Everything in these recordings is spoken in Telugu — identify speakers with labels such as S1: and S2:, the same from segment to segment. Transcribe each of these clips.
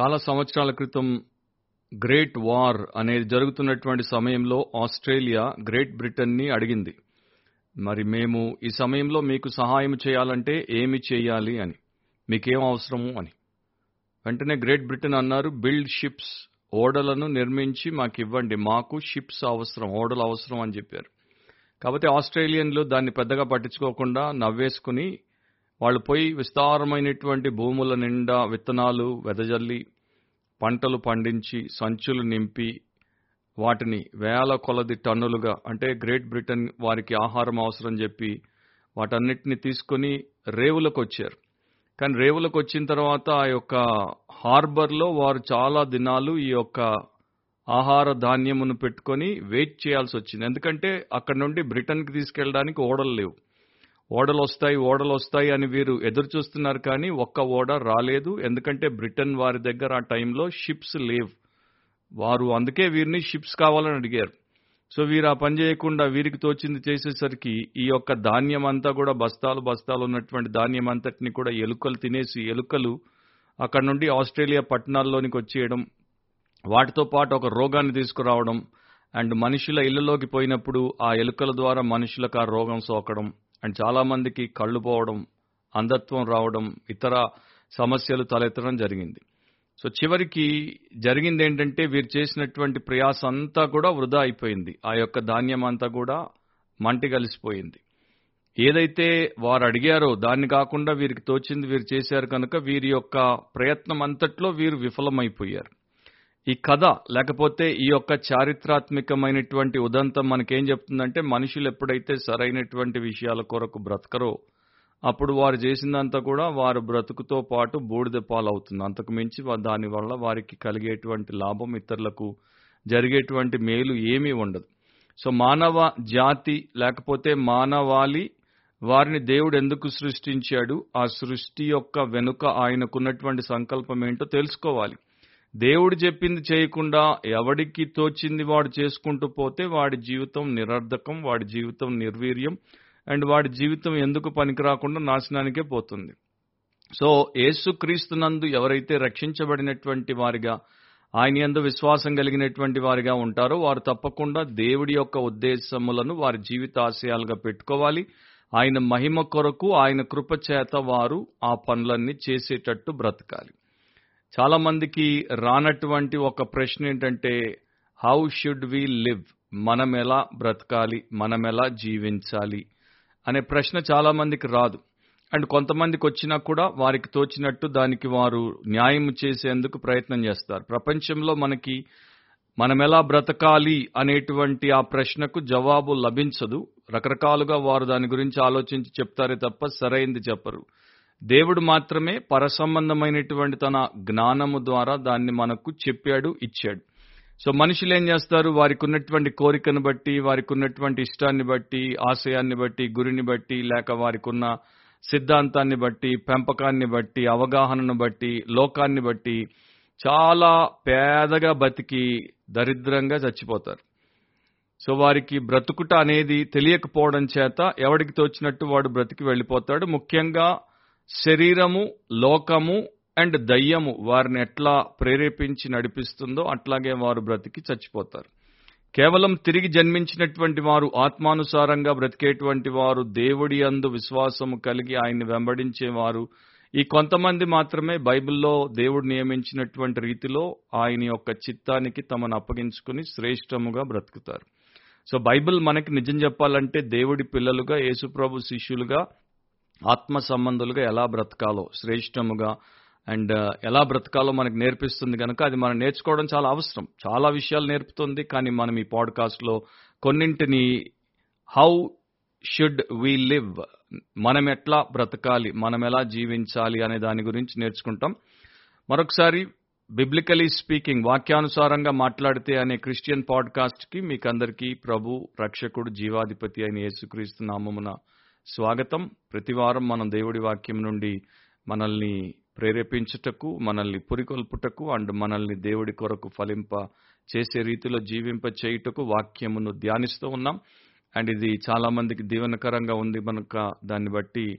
S1: చాలా సంవత్సరాల క్రితం గ్రేట్ వార్ అనేది జరుగుతున్నటువంటి సమయంలో ఆస్ట్రేలియా గ్రేట్ బ్రిటన్ని అడిగింది. మరి మేము ఈ సమయంలో మీకు సహాయం చేయాలంటే ఏమి చేయాలి అని? మీకేం అవసరము అని. వెంటనే గ్రేట్ బ్రిటన్ అన్నారు బిల్డ్ షిప్స్ ఓడలను నిర్మించి మాకు ఇవ్వండి మాకు షిప్స్ అవసరం ఓడలు అవసరం అని చెప్పారు. కాబట్టి ఆస్ట్రేలియన్లు దాన్ని పెద్దగా పట్టించుకోకుండా నవ్వేసుకుని వాళ్ళు పోయి విస్తారమైనటువంటి భూముల నిండా విత్తనాలు వెదజల్లి పంటలు పండించి సంచులు నింపి వాటిని వేల కొలది టన్నులుగా అంటే గ్రేట్ బ్రిటన్ వారికి ఆహారం అవసరం చెప్పి వాటన్నిటిని తీసుకుని రేవులకు వచ్చారు కానీ రేవులకు వచ్చిన తర్వాత ఆ యొక్క హార్బర్లో వారు చాలా దినాలు ఈ యొక్క ఆహార ధాన్యమును పెట్టుకొని వెయిట్ చేయాల్సి వచ్చింది. ఎందుకంటే అక్కడ నుండి బ్రిటన్కి తీసుకెళ్ళడానికి ఓడలు లేవు. ఓడలు వస్తాయి ఓడలు వస్తాయి అని వీరు ఎదురు చూస్తున్నారు కానీ ఒక్క ఓడ రాలేదు. ఎందుకంటే బ్రిటన్ వారి దగ్గర ఆ టైంలో షిప్స్ లేవు. వారు అందుకే వీరిని షిప్స్ కావాలని అడిగారు. సో వీరు ఆ పని చేయకుండా వీరికి తోచింది చేసేసరికి ఈ యొక్క ధాన్యం అంతా కూడా బస్తాలు బస్తాలు ఉన్నటువంటి ధాన్యం అంతటిని కూడా ఎలుకలు తినేసి ఎలుకలు అక్కడ నుండి ఆస్ట్రేలియా పట్టణాల్లోనికి వచ్చేయడం వాటితో పాటు ఒక రోగాన్ని తీసుకురావడం అండ్ మనుషుల ఇళ్ళలోకి పోయినప్పుడు ఆ ఎలుకల ద్వారా మనుషులకు ఆ రోగం సోకడం అండ్ చాలా మందికి కళ్ళు పోవడం అంధత్వం రావడం ఇతర సమస్యలు తలెత్తడం జరిగింది. సో చివరికి జరిగింది ఏంటంటే వీరు చేసినటువంటి ప్రయాస అంతా కూడా వృధా అయిపోయింది. ఆ యొక్క ధాన్యం అంతా కూడా మంటి కలిసిపోయింది. ఏదైతే వారు అడిగారో దాన్ని కాకుండా వీరికి తోచింది వీరు చేశారు కనుక వీరి యొక్క ప్రయత్నం అంతట్లో వీరు విఫలమైపోయారు. ఈ కథ లేకపోతే ఈ యొక్క చారిత్రాత్మకమైనటువంటి ఉదంతం మనకేం చెప్తుందంటే మనుషులు ఎప్పుడైతే సరైనటువంటి విషయాల కొరకు బ్రతకరో అప్పుడు వారు చేసిందంతా కూడా వారు బ్రతుకుతో పాటు బూడిద పాలవుతుంది. అంతకు మించి దానివల్ల వారికి కలిగేటువంటి లాభం ఇతరులకు జరిగేటువంటి మేలు ఏమీ ఉండదు. సో మానవ జాతి లేకపోతే మానవాళి వారిని దేవుడు ఎందుకు సృష్టించాడు? ఆ సృష్టి యొక్క వెనుక ఆయనకున్నటువంటి సంకల్పం ఏంటో తెలుసుకోవాలి. దేవుడు చెప్పింది చేయకుండా ఎవడికి తోచింది వాడు చేసుకుంటూ పోతే వాడి జీవితం నిరర్ధకం వాడి జీవితం నిర్వీర్యం అండ్ వాడి జీవితం ఎందుకు పనికిరాకుండా నాశనానికే పోతుంది. సో యేసుక్రీస్తునందు ఎవరైతే రక్షించబడినటువంటి వారిగా ఆయన ఎందు విశ్వాసం కలిగినటువంటి వారిగా ఉంటారో వారు తప్పకుండా దేవుడి యొక్క ఉద్దేశములను వారి జీవిత ఆశయాలుగా పెట్టుకోవాలి. ఆయన మహిమ కొరకు ఆయన కృప చేత వారు ఆ పనులన్నీ చేసేటట్టు బ్రతకాలి. చాలా మందికి రానటువంటి ఒక ప్రశ్న ఏంటంటే హౌ షుడ్ వి లివ్ మనం ఎలా బ్రతకాలి? మనం ఎలా జీవించాలి? అనే ప్రశ్న చాలా మందికి రాదు. అండ్ కొంతమందికి వచ్చినా కూడా వారికి తోచినట్టు దానికి వారు న్యాయం చేసేందుకు ప్రయత్నం చేస్తారు. ప్రపంచంలో మనకి మనం ఎలా బ్రతకాలి అనేటువంటి ఆ ప్రశ్నకు జవాబు లభించదు. రకరకాలుగా వారు దాని గురించి ఆలోచించి చెప్తారే తప్ప సరైంది చెప్పరు. దేవుడు మాత్రమే పరసంబంధమైనటువంటి తన జ్ఞానము ద్వారా దాన్ని మనకు చెప్పాడు ఇచ్చాడు. సో మనుషులు ఏం చేస్తారు? వారికి ఉన్నటువంటి కోరికను బట్టి వారికి ఉన్నటువంటి ఇష్టాన్ని బట్టి ఆశయాన్ని బట్టి గురిని బట్టి లేక వారికి ఉన్న సిద్ధాంతాన్ని బట్టి పెంపకాన్ని బట్టి అవగాహనను బట్టి లోకాన్ని బట్టి చాలా పేదగా బతికి దరిద్రంగా చచ్చిపోతారు. సో వారికి బ్రతుకుట అనేది తెలియకపోవడం చేత ఎవడికి తోచినట్టు వాడు బ్రతికి వెళ్ళిపోతాడు. ముఖ్యంగా శరీరము లోకము అండ్ దయ్యము వారిని ఎట్లా ప్రేరేపించి నడిపిస్తుందో అట్లాగే వారు బ్రతికి చచ్చిపోతారు. కేవలం తిరిగి జన్మించినటువంటి వారు ఆత్మానుసారంగా బ్రతికేటువంటి వారు దేవుడి అందు విశ్వాసము కలిగి ఆయన్ని వెంబడించేవారు. ఈ కొంతమంది మాత్రమే బైబిల్లో దేవుడు నియమించినటువంటి రీతిలో ఆయన యొక్క చిత్తానికి తమను అప్పగించుకుని శ్రేష్టముగా బ్రతుకుతారు. సో బైబిల్ మనకి నిజం చెప్పాలంటే దేవుడి పిల్లలుగా యేసుప్రభు శిష్యులుగా ఆత్మ సంబంధులుగా ఎలా బ్రతకాలో శ్రేష్టముగా అండ్ uh, ఎలా బ్రతకాలో మనకు నేర్పిస్తుంది కనుక అది మనం నేర్చుకోవడం చాలా అవసరం. చాలా విషయాలు నేర్పుతుంది కానీ మనం ఈ పాడ్కాస్ట్లో కొన్నింటిని హౌ షుడ్ వి లివ్ మనం ఎట్లా బ్రతకాలి మనం ఎలా జీవించాలి అనే దాని గురించి నేర్చుకుంటాం. మరొకసారి బిబ్లికలీ స్పీకింగ్ వాక్యానుసారంగా మాట్లాడితే అనే క్రిస్టియన్ పాడ్కాస్ట్కి మీకందరికీ ప్రభు రక్షకుడు జీవాధిపతి అయిన యేసుక్రీస్తు నామమున స్వాగతం. ప్రతివారం మనం దేవుడి వాక్యం నుండి మనల్ని ప్రేరేపించుటకు మనల్ని పురికొల్పుటకు అండ్ మనల్ని దేవుడి కొరకు ఫలింప చేసే రీతిలో జీవింప చేయుటకు వాక్యమును ధ్యానిస్తూ ఉన్నాం. అండ్ ఇది చాలా మందికి దీవెనకరంగా ఉంది మనక దాన్ని బట్టి.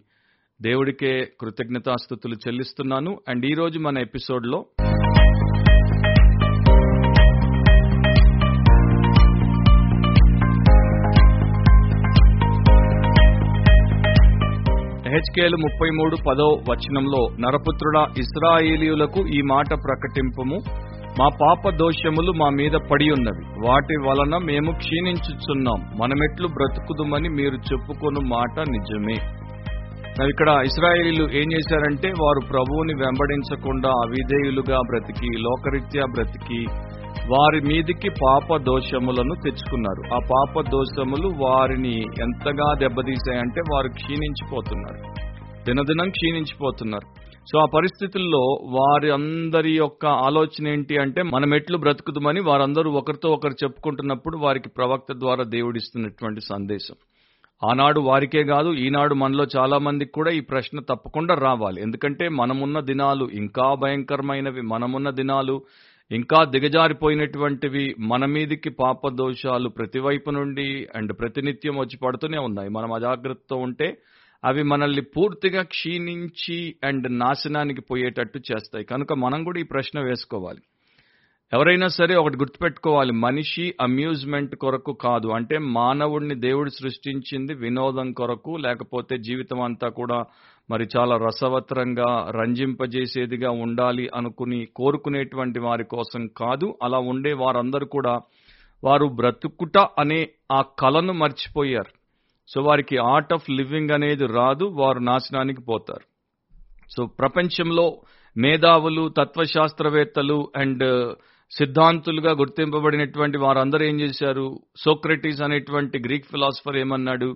S1: దేవుడికే కృతజ్ఞతాస్థుతులు చెల్లిస్తున్నాను. అండ్ ఈ రోజు మన ఎపిసోడ్లో హెచ్కేలు ముప్పై మూడు పదో వచనంలో నరపుత్రుడా ఇస్రాయేలీయులకు ఈ మాట ప్రకటింపము. మా పాప దోషములు మా మీద పడి ఉన్నవి వాటి వలన మేము క్షీణించుచున్నాం. మనమెట్లు బ్రతుకుదుమని మీరు చెప్పుకొను మాట నిజమే. ఇక్కడ ఇస్రాయేలీలు ఏం చేశారంటే వారు ప్రభువుని వెంబడించకుండా అవిధేయులుగా బ్రతికి లోకరీత్యా బ్రతికి వారి మీదికి పాప దోషములను తెచ్చుకున్నారు. ఆ పాప దోషములు వారిని ఎంతగా దెబ్బతీసాయంటే వారు క్షీణించిపోతున్నారు. దినదినం క్షీణించిపోతున్నారు. సో ఆ పరిస్థితుల్లో వారి అందరి యొక్క ఆలోచన ఏంటి అంటే మనం ఎట్లు బ్రతుకుదామని వారందరూ ఒకరితో ఒకరు చెప్పుకుంటున్నప్పుడు వారికి ప్రవక్త ద్వారా దేవుడిస్తున్నటువంటి సందేశం. ఆనాడు వారికే కాదు ఈనాడు మనలో చాలా మందికి కూడా ఈ ప్రశ్న తప్పకుండా రావాలి. ఎందుకంటే మనమున్న దినాలు ఇంకా భయంకరమైనవి. మనమున్న దినాలు ఇంకా దిగజారిపోయినటువంటివి మన మీదికి పాప దోషాలు ప్రతివైపు నుండి అండ్ ప్రతినిత్యం వచ్చి పడుతూనే ఉన్నాయి. మనం అజాగ్రత్తతో ఉంటే అవి మనల్ని పూర్తిగా క్షీణించి అండ్ నాశనానికి పోయేటట్టు చేస్తాయి. కనుక మనం కూడా ఈ ప్రశ్న వేసుకోవాలి. ఎవరైనా సరే ఒకటి గుర్తుపెట్టుకోవాలి. మనిషి అమ్యూజ్మెంట్ కొరకు కాదు. అంటే మానవుడిని దేవుడు సృష్టించింది వినోదం కొరకు లేకపోతే జీవితం అంతా కూడా మరి చాలా రసవత్రంగా రంజింపజేసేదిగా ఉండాలి అనుకుని కోరుకునేటువంటి వారి కోసం కాదు అలా ఉండే వారందరూ కూడా వారు బ్రతుకుట అనే ఆ కళను మర్చిపోయారు. సో వారికి ఆర్ట్ ఆఫ్ లివింగ్ అనేది రాదు వారు నాశనానికి పోతారు. సో ప్రపంచంలో మేధావులు తత్వశాస్త్రవేత్తలు అండ్ సిద్ధాంతులుగా గుర్తింపబడినటువంటి వారందరూ ఏం చేశారు? సోక్రటీస్ అనేటువంటి గ్రీక్ ఫిలాసఫర్ ఏమన్నాడు?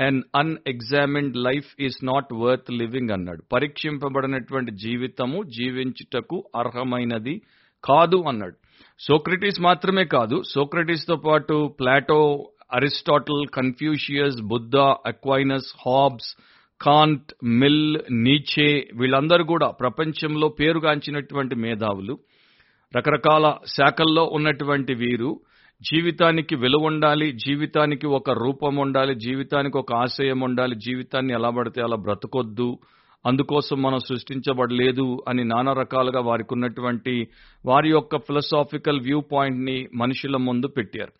S1: An unexamined life is not worth living అన్నాడు. పరీక్షింపబడినటువంటి జీవితము జీవించుటకు అర్హమైనది కాదు అన్నాడు. సోక్రటీస్ మాత్రమే కాదు సోక్రటీస్తో పాటు Plato Aristotle Confucius Buddha Aquinas Hobbes Kant Mill Nietzsche వీళ్ళందరూ కూడా ప్రపంచంలో పేరుగాంచినటువంటి మేధావులు. రకరకాల శాఖల్లో ఉన్నటువంటి వీరు జీవితానికి విలువ ఉండాలి జీవితానికి ఒక రూపం ఉండాలి జీవితానికి ఒక ఆశయం ఉండాలి జీవితాన్ని ఎలా పడితే అలా బ్రతకొద్దు అందుకోసం మనం సృష్టించబడలేదు అని నానా రకాలుగా వారికి ఉన్నటువంటి వారి యొక్క ఫిలసాఫికల్ వ్యూ పాయింట్ని మనుషుల ముందు పెట్టారు.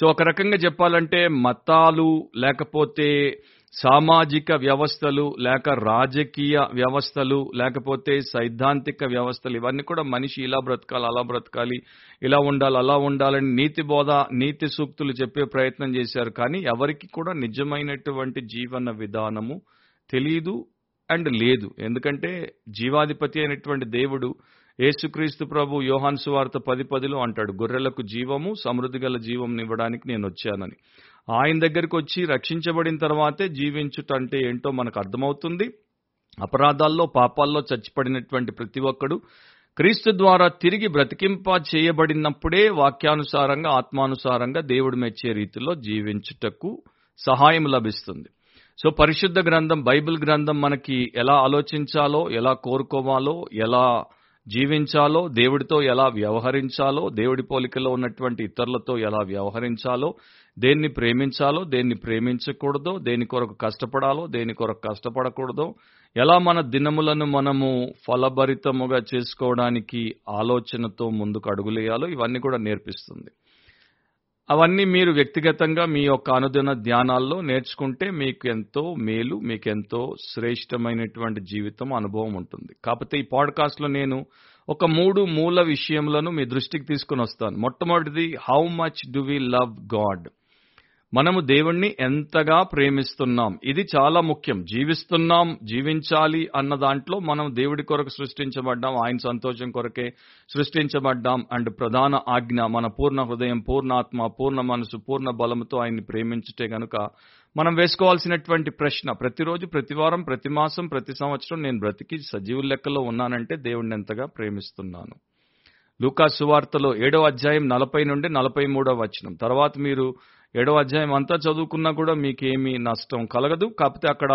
S1: సో ఒక రకంగా చెప్పాలంటే మతాలు లేకపోతే సామాజిక వ్యవస్థలు లేక రాజకీయ వ్యవస్థలు లేకపోతే సైద్ధాంతిక వ్యవస్థలు ఇవన్నీ కూడా మనిషి ఇలా బ్రతకాలి అలా బ్రతకాలి ఇలా ఉండాలి అలా ఉండాలని నీతి బోధ నీతి సూక్తులు చెప్పే ప్రయత్నం చేశారు. కానీ ఎవరికి కూడా నిజమైనటువంటి జీవన విధానము తెలియదు అండ్ లేదు. ఎందుకంటే జీవాధిపతి అయినటువంటి దేవుడు యేసుక్రీస్తు ప్రభు యోహాన్ సువార్త పది పదిలో అంటాడు గొర్రెలకు జీవము సమృద్ధి గల జీవం ఇవ్వడానికి నేను వచ్చానని. ఆయన దగ్గరికి వచ్చి రక్షించబడిన తర్వాతే జీవించుట అంటే ఏంటో మనకు అర్థమవుతుంది. అపరాధాల్లో పాపాల్లో చచ్చిపడినటువంటి ప్రతి ఒక్కడు క్రీస్తు ద్వారా తిరిగి బ్రతికింప చేయబడినప్పుడే వాక్యానుసారంగా ఆత్మానుసారంగా దేవుడు మెచ్చే రీతిలో జీవించుటకు సహాయం లభిస్తుంది. సో పరిశుద్ధ గ్రంథం బైబిల్ గ్రంథం మనకి ఎలా ఆలోచించాలో ఎలా కోరుకోవాలో ఎలా జీవించాలో దేవుడితో ఎలా వ్యవహరించాలో దేవుడి పోలికలో ఉన్నటువంటి ఇతరులతో ఎలా వ్యవహరించాలో దేన్ని ప్రేమించాలో దేన్ని ప్రేమించకూడదో దేని కొరకు కష్టపడాలో దేని కొరకు కష్టపడకూడదో ఎలా మన దినములను మనము ఫలభరితముగా చేసుకోవడానికి ఆలోచనతో ముందుకు అడుగులేయాలో ఇవన్నీ కూడా నేర్పిస్తుంది. అవన్నీ మీరు వ్యక్తిగతంగా మీ యొక్క అనుదిన ధ్యానాల్లో నేర్చుకుంటే మీకు ఎంతో మేలు మీకు ఎంతో శ్రేష్టమైనటువంటి జీవితం అనుభవం ఉంటుంది. కాకపోతే ఈ పాడ్కాస్ట్లో నేను ఒక మూడు మూల విషయములను మీ దృష్టికి తీసుకుని వస్తాను. మొట్టమొదటిది how much do we love God మనము దేవుణ్ణి ఎంతగా ప్రేమిస్తున్నాం? ఇది చాలా ముఖ్యం. జీవిస్తున్నాం జీవించాలి అన్న దాంట్లో మనం దేవుడి కొరకు సృష్టించబడ్డాం ఆయన సంతోషం కొరకే సృష్టించబడ్డాం అండ్ ప్రధాన ఆజ్ఞ మన పూర్ణ హృదయం పూర్ణాత్మ పూర్ణ మనసు పూర్ణ బలముతో ఆయన్ని ప్రేమించుటే గనుక మనం వేసుకోవాల్సినటువంటి ప్రశ్న ప్రతిరోజు ప్రతి వారం ప్రతి మాసం ప్రతి సంవత్సరం నేను బ్రతికి సజీవుల లెక్కలో ఉన్నానంటే దేవుణ్ణి ఎంతగా ప్రేమిస్తున్నాను? లూకా సువార్తలో ఏడో అధ్యాయం నలభై నుండి నలభై మూడో వచనం. తర్వాత మీరు ఏడో అధ్యాయం అంతా చదువుకున్నా కూడా మీకేమీ నష్టం కలగదు. కాకపోతే అక్కడ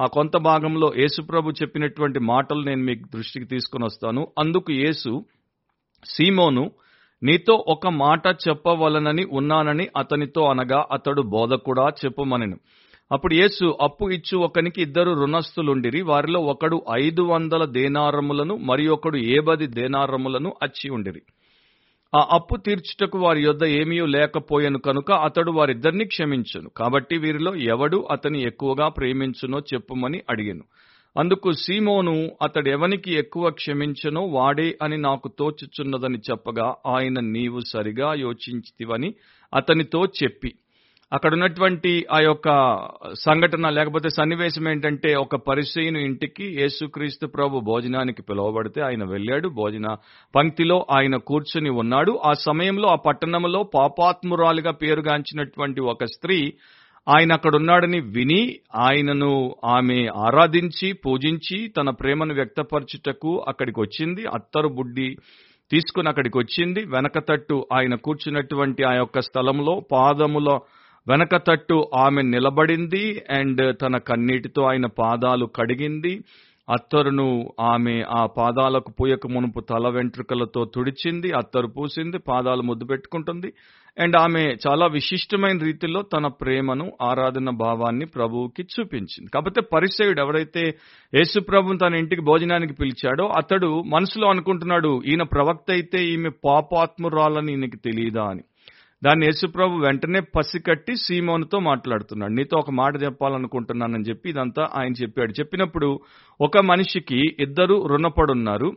S1: ఆ కొంత భాగంలో యేసుప్రభు చెప్పినటువంటి మాటలు నేను మీకు దృష్టికి తీసుకుని వస్తాను. అందుకు యేసు సీమోను నీతో ఒక మాట చెప్పవలనని ఉన్నానని అతనితో అనగా అతడు బోధకుడా చెప్పమనెను. అప్పుడు యేసు అప్పు ఇచ్చు ఒకనికి ఇద్దరు రుణస్థులుండిరి. వారిలో ఒకడు ఐదు వందల దేనారములను మరి ఒకడు ఏబది దేనారములను అచ్చి ఉండిరి. ఆ అప్పు తీర్చుటకు వారి యొద్ద ఏమీ లేకపోయాను కనుక అతడు వారిద్దరిని క్షమించును. కాబట్టి వీరిలో ఎవడు అతని ఎక్కువగా ప్రేమించునో చెప్పుమని అడిగాను. అందుకు సీమోను అతడు ఎవనికి ఎక్కువ క్షమించనో వాడే అని నాకు తోచుచున్నదని చెప్పగా ఆయన నీవు సరిగా యోచించితివని అతనితో చెప్పి అక్కడ ఉన్నటువంటి ఆ యొక్క సంఘటన లేకపోతే సన్నివేశం ఏంటంటే ఒక పరిచయను ఇంటికి యేసుక్రీస్తు ప్రభు భోజనానికి పిలువబడితే ఆయన వెళ్ళాడు. భోజన పంక్తిలో ఆయన కూర్చుని ఉన్నాడు. ఆ సమయంలో ఆ పట్టణంలో పాపాత్మురాలుగా పేరుగాంచినటువంటి ఒక స్త్రీ ఆయన అక్కడ ఉన్నాడని విని ఆయనను ఆమె ఆరాధించి పూజించి తన ప్రేమను వ్యక్తపరచుటకు అక్కడికి వచ్చింది అత్తరు బుడ్డి తీసుకుని అక్కడికి వచ్చింది వెనక తట్టు ఆయన కూర్చున్నటువంటి ఆ యొక్క స్థలంలో పాదముల వెనక తట్టు ఆమె నిలబడింది అండ్ తన కన్నీటితో ఆయన పాదాలు కడిగింది. అత్తరును ఆమె ఆ పాదాలకు పూయక మునుపు తల వెంట్రుకలతో తుడిచింది అత్తరు పూసింది పాదాలు ముద్దు పెట్టుకుంటుంది. అండ్ ఆమె చాలా విశిష్టమైన రీతిలో తన ప్రేమను ఆరాధన భావాన్ని ప్రభువుకి చూపించింది. కాకపోతే పరిచయుడు ఎవరైతే యేసు ప్రభుని తన ఇంటికి భోజనానికి పిలిచాడో అతడు మనసులో అనుకుంటున్నాడు ఈయన ప్రవక్త అయితే ఈమె పాపాత్మురాలని ఈయనకి తెలియదా అని. దాన్ని యేసుప్రభు వెంటనే పసికట్టి సీమోనుతో మాట్లాడుతున్నాడు. నీతో ఒక మాట చెప్పాలనుకుంటున్నానని చెప్పి ఇదంతా ఆయన చెప్పాడు. చెప్పినప్పుడు ఒక మనిషికి ఇద్దరు రుణపడున్నారు.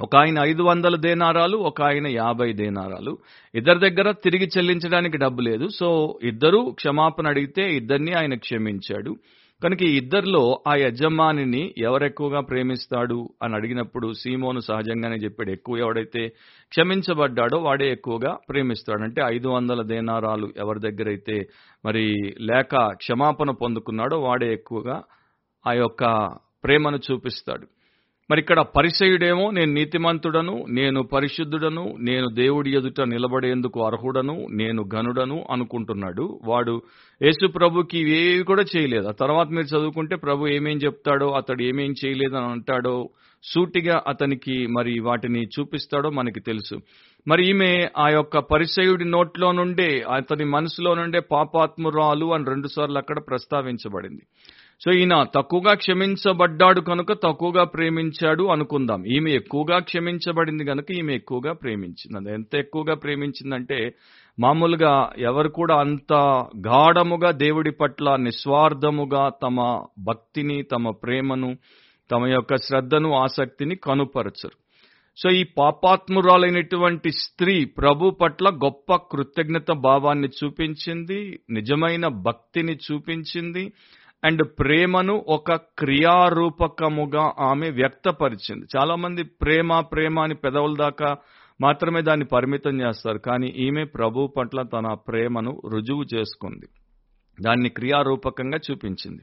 S1: ఒక ఆయన ఐదు వందల దేనారాలు ఒక ఆయన యాభై దేనారాలు. ఇద్దరి దగ్గర తిరిగి చెల్లించడానికి డబ్బు లేదు. సో ఇద్దరు క్షమాపణ అడిగితే ఇద్దరిని ఆయన క్షమించాడు. కనుక ఈ ఇద్దరిలో ఆ యజమానిని ఎవరెక్కువగా ప్రేమిస్తాడు అని అడిగినప్పుడు సీమోను సహజంగానే చెప్పాడు ఎక్కువ ఎవడైతే క్షమించబడ్డాడో వాడే ఎక్కువగా ప్రేమిస్తాడు. అంటే ఐదు వందల దేనారాలు ఎవరి దగ్గర అయితే మరి లేక క్షమాపణ పొందుకున్నాడో వాడే ఎక్కువగా ఆ యొక్క ప్రేమను చూపిస్తాడు. మరి ఇక్కడ పరిసయుడేమో నేను నీతిమంతుడను నేను పరిశుద్ధుడను నేను దేవుడి ఎదుట నిలబడేందుకు అర్హుడను నేను గనుడను అనుకుంటున్నాడు. వాడు యేసు ప్రభుకి ఇవేవి కూడా చేయలేదు. ఆ తర్వాత మీరు చదువుకుంటే ప్రభు ఏమేం చెప్తాడో అతడు ఏమేం చేయలేదని అంటాడో సూటిగా అతనికి మరి వాటిని చూపిస్తాడో మనకి తెలుసు. మరి ఈమె ఆ యొక్క పరిసయుడి నోట్లో నుండే అతని మనసులో నుండే పాపాత్మురాలు అని రెండుసార్లు అక్కడ ప్రస్తావించబడింది. సో ఈయన తక్కువగా క్షమించబడ్డాడు కనుక తక్కువగా ప్రేమించాడు అనుకుందాం. ఈమె ఎక్కువగా క్షమించబడింది కనుక ఈమె ఎక్కువగా ప్రేమించింది. ఎంత ఎక్కువగా ప్రేమించిందంటే మామూలుగా ఎవరు కూడా అంత గాఢముగా దేవుడి పట్ల నిస్వార్థముగా తమ భక్తిని తమ ప్రేమను తమ యొక్క శ్రద్ధను ఆసక్తిని కనుపరచరు. సో ఈ పాపాత్మురాలైనటువంటి స్త్రీ ప్రభు పట్ల గొప్ప కృతజ్ఞత భావాన్ని చూపించింది నిజమైన భక్తిని చూపించింది అండ్ ప్రేమను ఒక క్రియారూపకముగా ఆమె వ్యక్తపరిచింది. చాలా మంది ప్రేమ ప్రేమ అని పెదవుల దాకా మాత్రమే దాన్ని పరిమితం చేస్తారు. కానీ ఈమె ప్రభు పట్ల తన ప్రేమను రుజువు చేసుకుంది. దాన్ని క్రియారూపకంగా చూపించింది.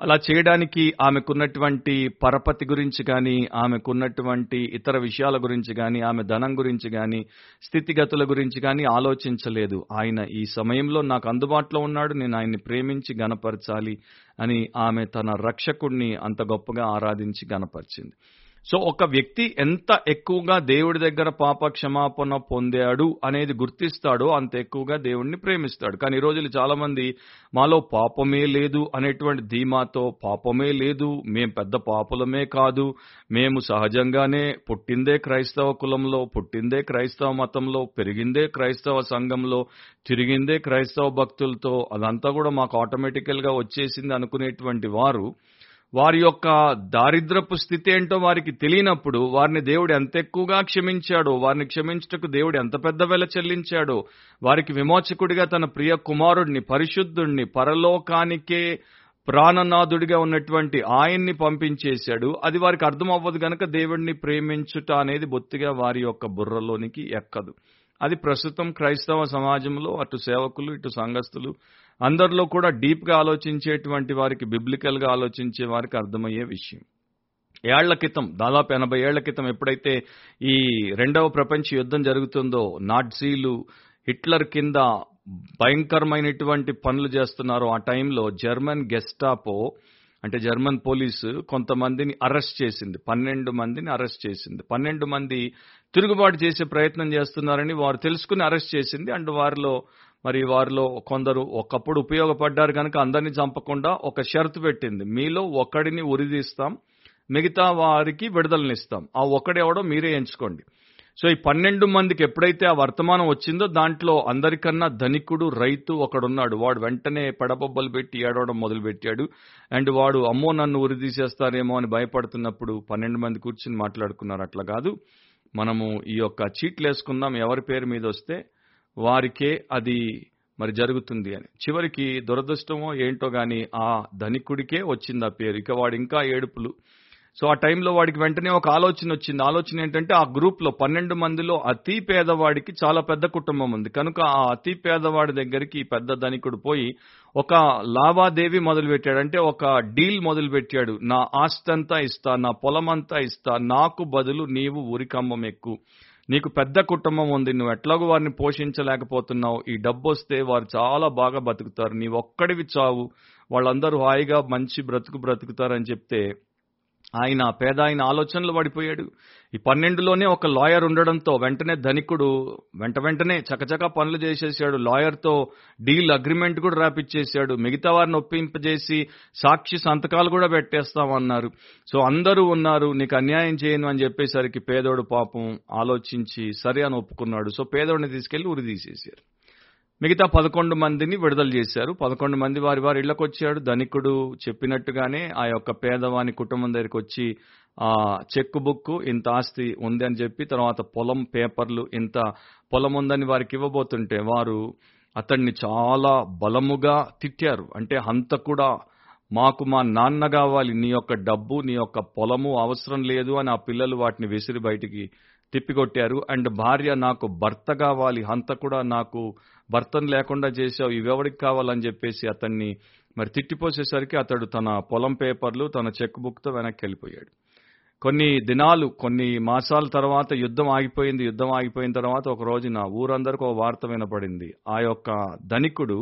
S1: అలా చేయడానికి ఆమెకున్నటువంటి పరపతి గురించి కానీ ఆమెకున్నటువంటి ఇతర విషయాల గురించి కానీ ఆమె ధనం గురించి కానీ స్థితిగతుల గురించి కానీ ఆలోచించలేదు. ఆయన ఈ సమయంలో నాకు అందుబాటులో ఉన్నాడు నేను ఆయన్ని ప్రేమించి గనపరచాలి అని ఆమె తన రక్షకుణ్ణి అంత గొప్పగా ఆరాధించి గనపరిచింది సో ఒక వ్యక్తి ఎంత ఎక్కువగా దేవుడి దగ్గర పాప క్షమాపణ పొందాడు అనేది గుర్తిస్తాడో అంత ఎక్కువగా దేవుడిని ప్రేమిస్తాడు. కానీ ఈ రోజులు చాలా మంది మాలో పాపమే లేదు అనేటువంటి ధీమాతో పాపమే లేదు మేం పెద్ద పాపులమే కాదు మేము సహజంగానే పుట్టిందే క్రైస్తవ కులంలో పుట్టిందే క్రైస్తవ మతంలో పెరిగిందే క్రైస్తవ సంఘంలో తిరిగిందే క్రైస్తవ భక్తులతో అదంతా కూడా మాకు ఆటోమేటికల్గా వచ్చేసింది అనుకునేటువంటి వారు వారి యొక్క దారిద్రపు స్థితి ఏంటో వారికి తెలియనప్పుడు వారిని దేవుడు ఎంత ఎక్కువగా క్షమించాడో వారిని క్షమించుటకు దేవుడు ఎంత పెద్ద వెల చెల్లించాడో వారికి విమోచకుడిగా తన ప్రియ కుమారుడిని పరిశుద్ధుడిని పరలోకానికే ప్రాణనాథుడిగా ఉన్నటువంటి ఆయన్ని పంపించేశాడు. అది వారికి అర్థం అవ్వదు గనక దేవుడిని ప్రేమించుట అనేది బొత్తిగా వారి యొక్క బుర్రలోనికి ఎక్కదు. అది ప్రస్తుతం క్రైస్తవ సమాజంలో అటు సేవకులు ఇటు సంఘస్థులు అందరిలో కూడా డీప్గా ఆలోచించేటువంటి వారికి బిబ్లికల్గా ఆలోచించే వారికి అర్థమయ్యే విషయం. ఏళ్ళ క్రితం దాదాపు ఎనభై ఏళ్ళ క్రితం ఎప్పుడైతే ఈ రెండవ ప్రపంచ యుద్ధం జరుగుతుందో నాట్సీలు హిట్లర్ కింద భయంకరమైనటువంటి పనులు చేస్తున్నారో. ఆ టైంలో జర్మన్ గెస్టాపో అంటే జర్మన్ పోలీసు కొంతమందిని అరెస్ట్ చేసింది. పన్నెండు మందిని అరెస్ట్ చేసింది. పన్నెండు మంది తిరుగుబాటు చేసే ప్రయత్నం చేస్తున్నారని వారు తెలుసుకుని అరెస్ట్ చేసింది. అండ్ వారిలో మరి వారిలో కొందరు ఒకప్పుడు ఉపయోగపడ్డారు కనుక అందరినీ చంపకుండా ఒక షరతు పెట్టింది. మీలో ఒకడిని ఉరిదీస్తాం మిగతా వారికి విడుదలనిస్తాం. ఆ ఒకడెవడో మీరే ఎంచుకోండి. సో ఈ పన్నెండు మందికి ఎప్పుడైతే ఆ వర్తమానం వచ్చిందో దాంట్లో అందరికన్నా ధనికుడు రైతు ఒకడున్నాడు. వాడు వెంటనే పెడబొబ్బలు పెట్టి ఏడవడం మొదలుపెట్టాడు. అండ్ వాడు అమ్మో నన్ను ఉరి తీసేస్తారేమో అని భయపడుతున్నప్పుడు పన్నెండు మంది కూర్చుని మాట్లాడుకున్నారు. అట్లా కాదు. మనము ఈ యొక్క చీట్లు వేసుకుందాం. ఎవరి పేరు మీద వస్తే వారికే అది మరి జరుగుతుంది అని. చివరికి దురదృష్టమో ఏంటో గాని ఆ ధనికుడికే వచ్చింది ఆ పేరు. ఇక వాడు ఇంకా ఏడుపులు. సో ఆ టైంలో వాడికి వెంటనే ఒక ఆలోచన వచ్చింది. ఆలోచన ఏంటంటే ఆ గ్రూప్లో పన్నెండు మందిలో అతి పేదవాడికి చాలా పెద్ద కుటుంబం ఉంది. కనుక ఆ అతి పేదవాడి దగ్గరికి పెద్ద ధనికుడు పోయి ఒక లావాదేవి మొదలు పెట్టాడు అంటే ఒక డీల్ మొదలు పెట్టాడు నా ఆస్తి అంతా ఇస్తా నా పొలం అంతా ఇస్తా నాకు బదులు నీవు ఉరికమ్మం ఎక్కువ నీకు పెద్ద కుటుంబం ఉంది నువ్వు ఎట్లాగో వారిని పోషించలేకపోతున్నావు ఈ డబ్బు వస్తే వారు చాలా బాగా బతుకుతారు నీవు ఒక్కడివి చావు వాళ్ళందరూ హాయిగా మంచి బ్రతుకు బ్రతుకుతారని చెప్తే ఆయన పేద ఆయన ఆలోచనలు పడిపోయాడు ఈ పన్నెండులోనే ఒక లాయర్ ఉండడంతో వెంటనే ధనికుడు వెంట వెంటనే చకచక పనులు చేసేసాడు. లాయర్తో డీల్ అగ్రిమెంట్ కూడా రాపిచ్చేసాడు. మిగతా వారిని ఒప్పింపజేసి సాక్షి సంతకాలు కూడా పెట్టేస్తామన్నారు. సో అందరూ ఉన్నారు నీకు అన్యాయం చేయను అని చెప్పేసరికి పేదోడు పాపం ఆలోచించి సరే అని ఒప్పుకున్నాడు. సో పేదోడిని తీసుకెళ్ళి ఉరి తీసేశారు. మిగతా పదకొండు మందిని విడుదల చేశారు. పదకొండు మంది వారి వారి ఇళ్ళకు వచ్చాడు ధనికుడు చెప్పినట్టుగానే ఆ యొక్క పేదవాని కుటుంబం దగ్గరికి వచ్చి ఆ చెక్ బుక్ ఇంత ఆస్తి ఉంది అని చెప్పి తర్వాత పొలం పేపర్లు ఇంత పొలం ఉందని వారికి ఇవ్వబోతుంటే వారు అతన్ని చాలా బలముగా తిట్టారు. అంటే అంత కూడా మాకు మా నాన్న కావాలి నీ యొక్క డబ్బు నీ యొక్క పొలము అవసరం లేదు అని ఆ పిల్లలు వాటిని విసిరి బయటికి తిప్పికొట్టారు. అండ్ భార్య నాకు భర్త కావాలి హంత కూడా నాకు భర్తను లేకుండా చేసావు ఇవెవడికి కావాలని చెప్పేసి అతన్ని మరి తిట్టిపోసేసరికి అతడు తన పొలం పేపర్లు తన చెక్ బుక్తో వెనక్కి వెళ్ళిపోయాడు. కొన్ని దినాలు కొన్ని మాసాల తర్వాత యుద్ధం ఆగిపోయింది యుద్ధం ఆగిపోయిన తర్వాత ఒక రోజున ఊరందరికీ ఒక వార్త వినపడింది. ఆ యొక్క ధనికుడు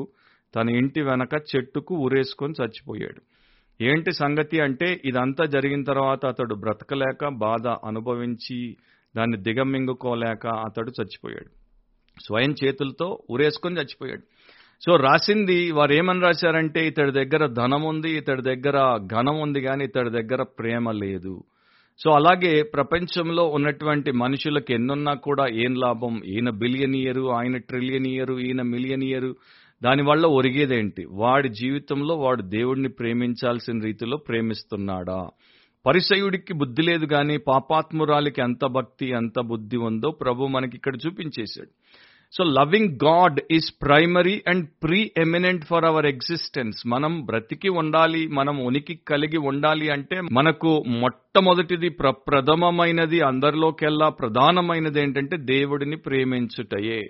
S1: తన ఇంటి వెనక చెట్టుకు ఊరేసుకొని చచ్చిపోయాడు. ఏంటి సంగతి అంటే ఇదంతా జరిగిన తర్వాత అతడు బ్రతకలేక బాధ అనుభవించి దాన్ని దిగమింగుకోలేక అతడు చచ్చిపోయాడు. స్వయం చేతులతో ఉరేసుకొని చచ్చిపోయాడు. సో రాసింది వారు ఏమని రాశారంటే ఇతడి దగ్గర ధనం ఉంది ఇతడి దగ్గర ఘనం ఉంది కానీ ఇతడి దగ్గర ప్రేమ లేదు. సో అలాగే ప్రపంచంలో ఉన్నటువంటి మనుషులకు ఎన్నున్నా కూడా ఏం లాభం? ఈయన బిలియన్ ఇయరు ఆయన ట్రిలియన్ ఇయరు ఈయన మిలియనియరు. దానివల్ల ఒరిగేదేంటి? వాడి జీవితంలో వాడు దేవుడిని ప్రేమించాల్సిన రీతిలో ప్రేమిస్తున్నాడా? పరిసయుడికి బుద్ధి లేదు కానీ పాపాత్మురాలికి ఎంత భక్తి ఎంత బుద్ధి ఉందో ప్రభు మనకి ఇక్కడ చూపించేశాడు. So loving God is primary and preeminent for our existence. మనం బ్రతికి ఉండాలి మనం ఉనికి కలిగి ఉండాలి అంటే మనకు మొట్టమొదటిది ప్రప్రథమమైనది అందరిలోకెల్లా ప్రధానమైనది ఏంటంటే దేవుడిని ప్రేమించుటయే.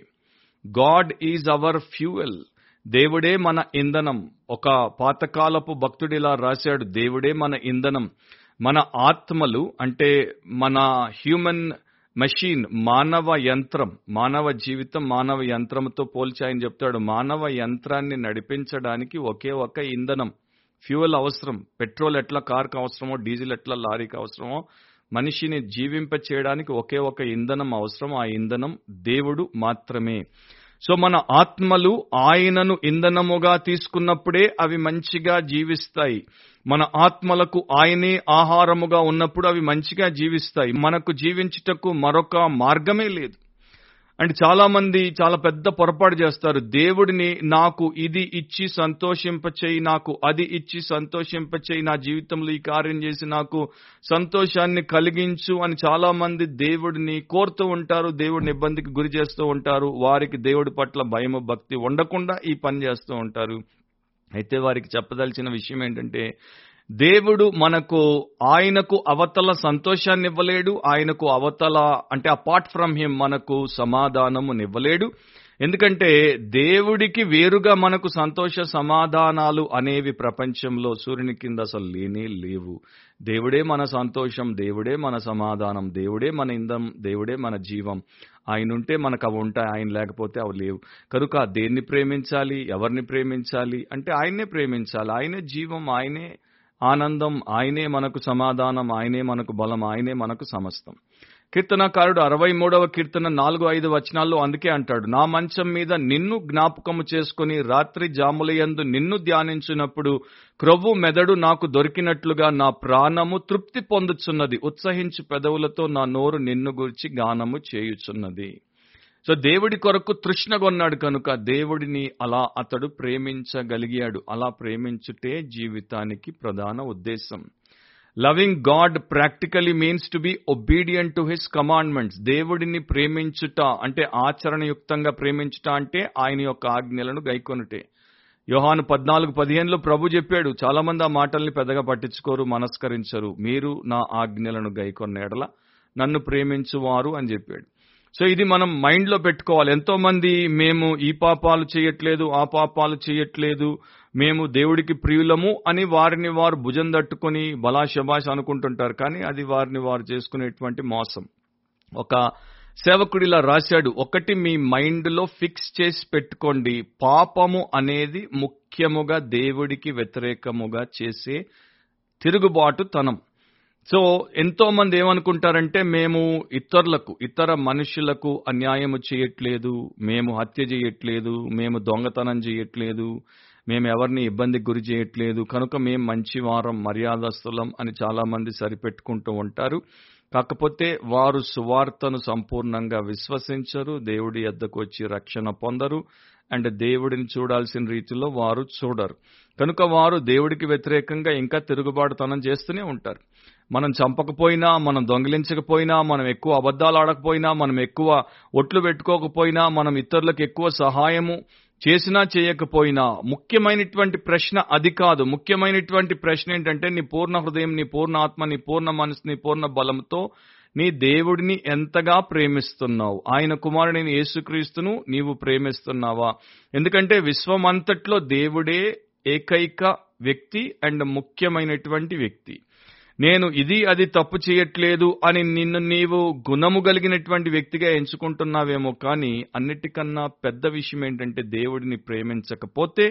S1: God is our fuel. దేవుడే మన ఇంధనం. ఒక పాతకాలపు భక్తుడిలా రాశాడు దేవుడే మన ఇంధనం. మన ఆత్మలు అంటే మన హ్యూమన్ మెషిన్ మానవ యంత్రం మానవ జీవితం మానవ యంత్రంతో పోల్చాయని చెప్తాడు. మానవ యంత్రాన్ని నడిపించడానికి ఒకే ఒక ఇంధనం ఫ్యూయల్ అవసరం పెట్రోల్ ఎట్లా కార్కి అవసరమో డీజిల్ ఎట్లా లారీకి అవసరమో మనిషిని జీవింప చేయడానికి ఒకే ఒక ఇంధనం అవసరం. ఆ ఇంధనం దేవుడు మాత్రమే. సో మన ఆత్మలు ఆయనను ఇంధనముగా తీసుకున్నప్పుడే అవి మంచిగా జీవిస్తాయి. మన ఆత్మలకు ఆయనే ఆహారముగా ఉన్నప్పుడు అవి మంచిగా జీవిస్తాయి. మనకు జీవించుటకు మరొక మార్గమే లేదు. అండ్ చాలా మంది చాలా పెద్ద పొరపాటు చేస్తారు. దేవుడిని నాకు ఇది ఇచ్చి సంతోషింపచేయి నాకు అది ఇచ్చి సంతోషింపచేయి నా జీవితంలో ఈ కార్యం చేసి నాకు సంతోషాన్ని కలిగించు అని చాలా మంది దేవుడిని కోరుతూ ఉంటారు దేవుడిని ఇబ్బందికి గురి చేస్తూ ఉంటారు. వారికి దేవుడి పట్ల భయము భక్తి ఉండకుండా ఈ పని చేస్తూ ఉంటారు. అయితే వారికి చెప్పదలిచిన విషయం ఏంటంటే దేవుడు మనకు ఆయనకు అవతల సంతోషాన్ని ఇవ్వలేడు ఆయనకు అవతల అంటే అపార్ట్ ఫ్రమ్ హిమ్ మనకు సమాధానమునివ్వలేడు. ఎందుకంటే దేవుడికి వేరుగా మనకు సంతోష సమాధానాలు అనేవి ప్రపంచంలో సూర్యుని కింద అసలు లేనే లేవు. దేవుడే మన సంతోషం దేవుడే మన సమాధానం దేవుడే మన ఇందం దేవుడే మన జీవం. ఆయన ఉంటే మనకు అవి ఉంటాయి ఆయన లేకపోతే అవి లేవు. కనుక దేన్ని ప్రేమించాలి ఎవరిని ప్రేమించాలి? అంటే ఆయన్నే ప్రేమించాలి. ఆయనే జీవం ఆయనే ఆనందం ఆయనే మనకు సమాధానం ఆయనే మనకు బలం ఆయనే మనకు సమస్తం. కీర్తనకారుడు అరవై మూడవ కీర్తన నాలుగు ఐదు వచనాల్లో అందుకే అంటాడు నా మంచం మీద నిన్ను జ్ఞాపకము చేసుకుని రాత్రి జాములయందు నిన్ను ధ్యానించినప్పుడు క్రొవ్వు మెదడు నాకు దొరికినట్లుగా నా ప్రాణము తృప్తి పొందుచున్నది. ఉత్సహించు పెదవులతో నా నోరు నిన్ను గురించి గానము చేయుచున్నది. సో దేవుడి కొరకు తృష్ణగొన్నాడు కనుక దేవుడిని అలా అతడు ప్రేమించగలిగాడు. అలా ప్రేమించుటే జీవితానికి ప్రధాన ఉద్దేశం. Loving God practically means to be obedient to his commandments దేవుడిని ప్రేమించుట అంటే ఆచరణయుక్తంగా ప్రేమించుట అంటే ఆయన యొక్క ఆజ్ఞలను గైకొనుటే. యోహాను పద్నాలుగు పదిహేనులో ప్రభు చెప్పాడు చాలా మంది ఆ మాటల్ని పెద్దగా పట్టించుకోరు మనస్కరించరు. మీరు నా ఆజ్ఞలను గైకొన్న ఎడల నన్ను ప్రేమించువారు అని చెప్పాడు. సో ఇది మనం మైండ్లో పెట్టుకోవాలి. ఎంతో మంది మేము ఈ పాపాలు చేయట్లేదు ఆ పాపాలు చేయట్లేదు మేము దేవుడికి ప్రియులము అని వారిని వారు భుజం తట్టుకొని బలా శబాష్ అనుకుంటుంటారు. కానీ అది వారిని వారు చేసుకునేటువంటి మోసం. ఒక సేవకుడిలా రాశాడు ఒకటి మీ మైండ్లో ఫిక్స్ చేసి పెట్టుకోండి. పాపము అనేది ముఖ్యముగా దేవుడికి వ్యతిరేకముగా చేసే తిరుగుబాటుతనం. సో ఎంతో మంది ఏమనుకుంటారంటే మేము ఇతరులకు ఇతర మనుషులకు అన్యాయం చేయట్లేదు మేము హత్య చేయట్లేదు మేము దొంగతనం చేయట్లేదు మేము ఎవరిని ఇబ్బందికి గురి చేయట్లేదు కనుక మేము మంచి వారం మర్యాదస్తులం అని చాలా మంది సరిపెట్టుకుంటూ ఉంటారు. కాకపోతే వారు సువార్తను సంపూర్ణంగా విశ్వసించరు దేవుడి ఎద్దకు వచ్చి రక్షణ పొందరు. అండ్ దేవుడిని చూడాల్సిన రీతిలో వారు చూడరు. కనుక వారు దేవుడికి వ్యతిరేకంగా ఇంకా తిరుగుబాటుతనం చేస్తూనే ఉంటారు. మనం చంపకపోయినా మనం దొంగిలించకపోయినా మనం ఎక్కువ అబద్ధాలు ఆడకపోయినా మనం ఎక్కువ ఒట్లు పెట్టుకోకపోయినా మనం ఇతరులకు ఎక్కువ సహాయము చేసినా చేయకపోయినా ముఖ్యమైనటువంటి ప్రశ్న అది కాదు. ముఖ్యమైనటువంటి ప్రశ్న ఏంటంటే నీ పూర్ణ హృదయం నీ పూర్ణ ఆత్మ నీ పూర్ణ మనసు నీ పూర్ణ బలంతో నీ దేవుడిని ఎంతగా ప్రేమిస్తున్నావు? ఆయన కుమారుడైన యేసుక్రీస్తును నీవు ప్రేమిస్తున్నావా? ఎందుకంటే విశ్వమంతట్లో దేవుడే ఏకైక వ్యక్తి అండ్ ముఖ్యమైనటువంటి వ్యక్తి. నేను ఇది అది తప్పు చేయట్లేదు అని నిన్ను నీవు గుణము కలిగినటువంటి వ్యక్తిగా ఎంచుకుంటున్నావేమో కానీ అన్నిటికన్నా పెద్ద విషయం ఏంటంటే దేవుడిని ప్రేమించకపోతే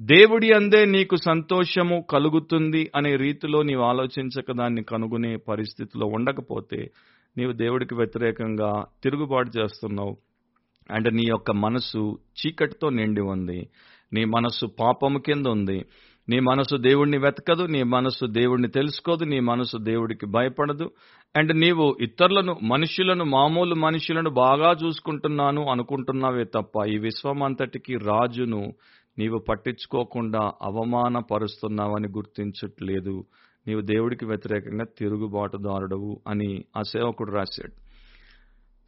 S1: దేవుడి అందే నీకు సంతోషము కలుగుతుంది అనే రీతిలో నీవు ఆలోచించక దాన్ని కనుగొనే పరిస్థితిలో ఉండకపోతే నీవు దేవుడికి వ్యతిరేకంగా తిరుగుబాటు చేస్తున్నావు. అండ్ నీ యొక్క మనసు చీకటితో నిండి ఉంది. నీ మనసు పాపము కింద ఉంది. నీ మనసు దేవుడిని వెతకదు నీ మనసు దేవుడిని తెలుసుకోదు నీ మనసు దేవుడికి భయపడదు. అండ్ నీవు ఇతరులను మనుషులను మామూలు మనుషులను బాగా చూసుకుంటున్నాను అనుకుంటున్నావే తప్ప ఈ విశ్వమంతటికి రాజును నీవు పట్టించుకోకుండా అవమానపరుస్తున్నావని గుర్తించట్లేదు. నీవు దేవుడికి వ్యతిరేకంగా తిరుగుబాటుదారుడవు అని ఆ సేవకుడు రాశాడు.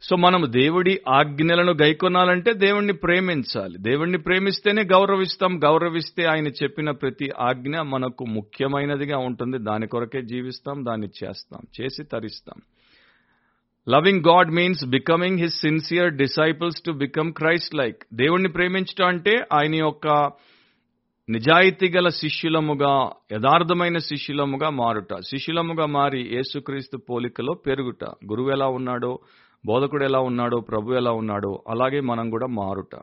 S1: సో మనం దేవుడి ఆజ్ఞలను గైకొనాలంటే దేవుణ్ణి ప్రేమించాలి. దేవుణ్ణి ప్రేమిస్తేనే గౌరవిస్తాం. గౌరవిస్తే ఆయన చెప్పిన ప్రతి ఆజ్ఞ మనకు ముఖ్యమైనదిగా ఉంటుంది. దాని కొరకే జీవిస్తాం దాన్ని చేస్తాం చేసి తరిస్తాం. Loving God means becoming his sincere disciples to become Christ like దేవుణ్ణి ప్రేమించడం అంటే ఆయన యొక్క నిజాయితీ గల శిష్యులముగా యథార్థమైన శిష్యులముగా మారుట. శిష్యులముగా మారి యేసుక్రీస్తు పోలికలో పెరుగుట. గురువు ఎలా ఉన్నాడో బోధకుడు ఎలా ఉన్నాడో ప్రభు ఎలా ఉన్నాడో అలాగే మనం కూడా మారుట.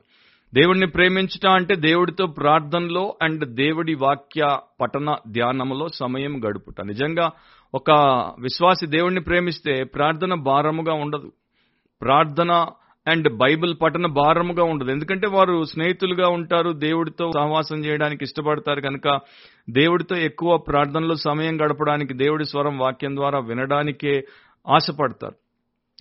S1: దేవుణ్ణి ప్రేమించుట అంటే దేవుడితో ప్రార్థనలో అండ్ దేవుడి వాక్య పఠన ధ్యానములో సమయం గడుపుట. నిజంగా ఒక విశ్వాసి దేవుణ్ణి ప్రేమిస్తే ప్రార్థన భారముగా ఉండదు. ప్రార్థన అండ్ బైబిల్ పఠన భారముగా ఉండదు. ఎందుకంటే వారు స్నేహితులుగా ఉంటారు దేవుడితో సహవాసం చేయడానికి ఇష్టపడతారు కనుక దేవుడితో ఎక్కువ ప్రార్థనలో సమయం గడపడానికి దేవుడి స్వరం వాక్యం ద్వారా వినడానికే ఆశపడతారు.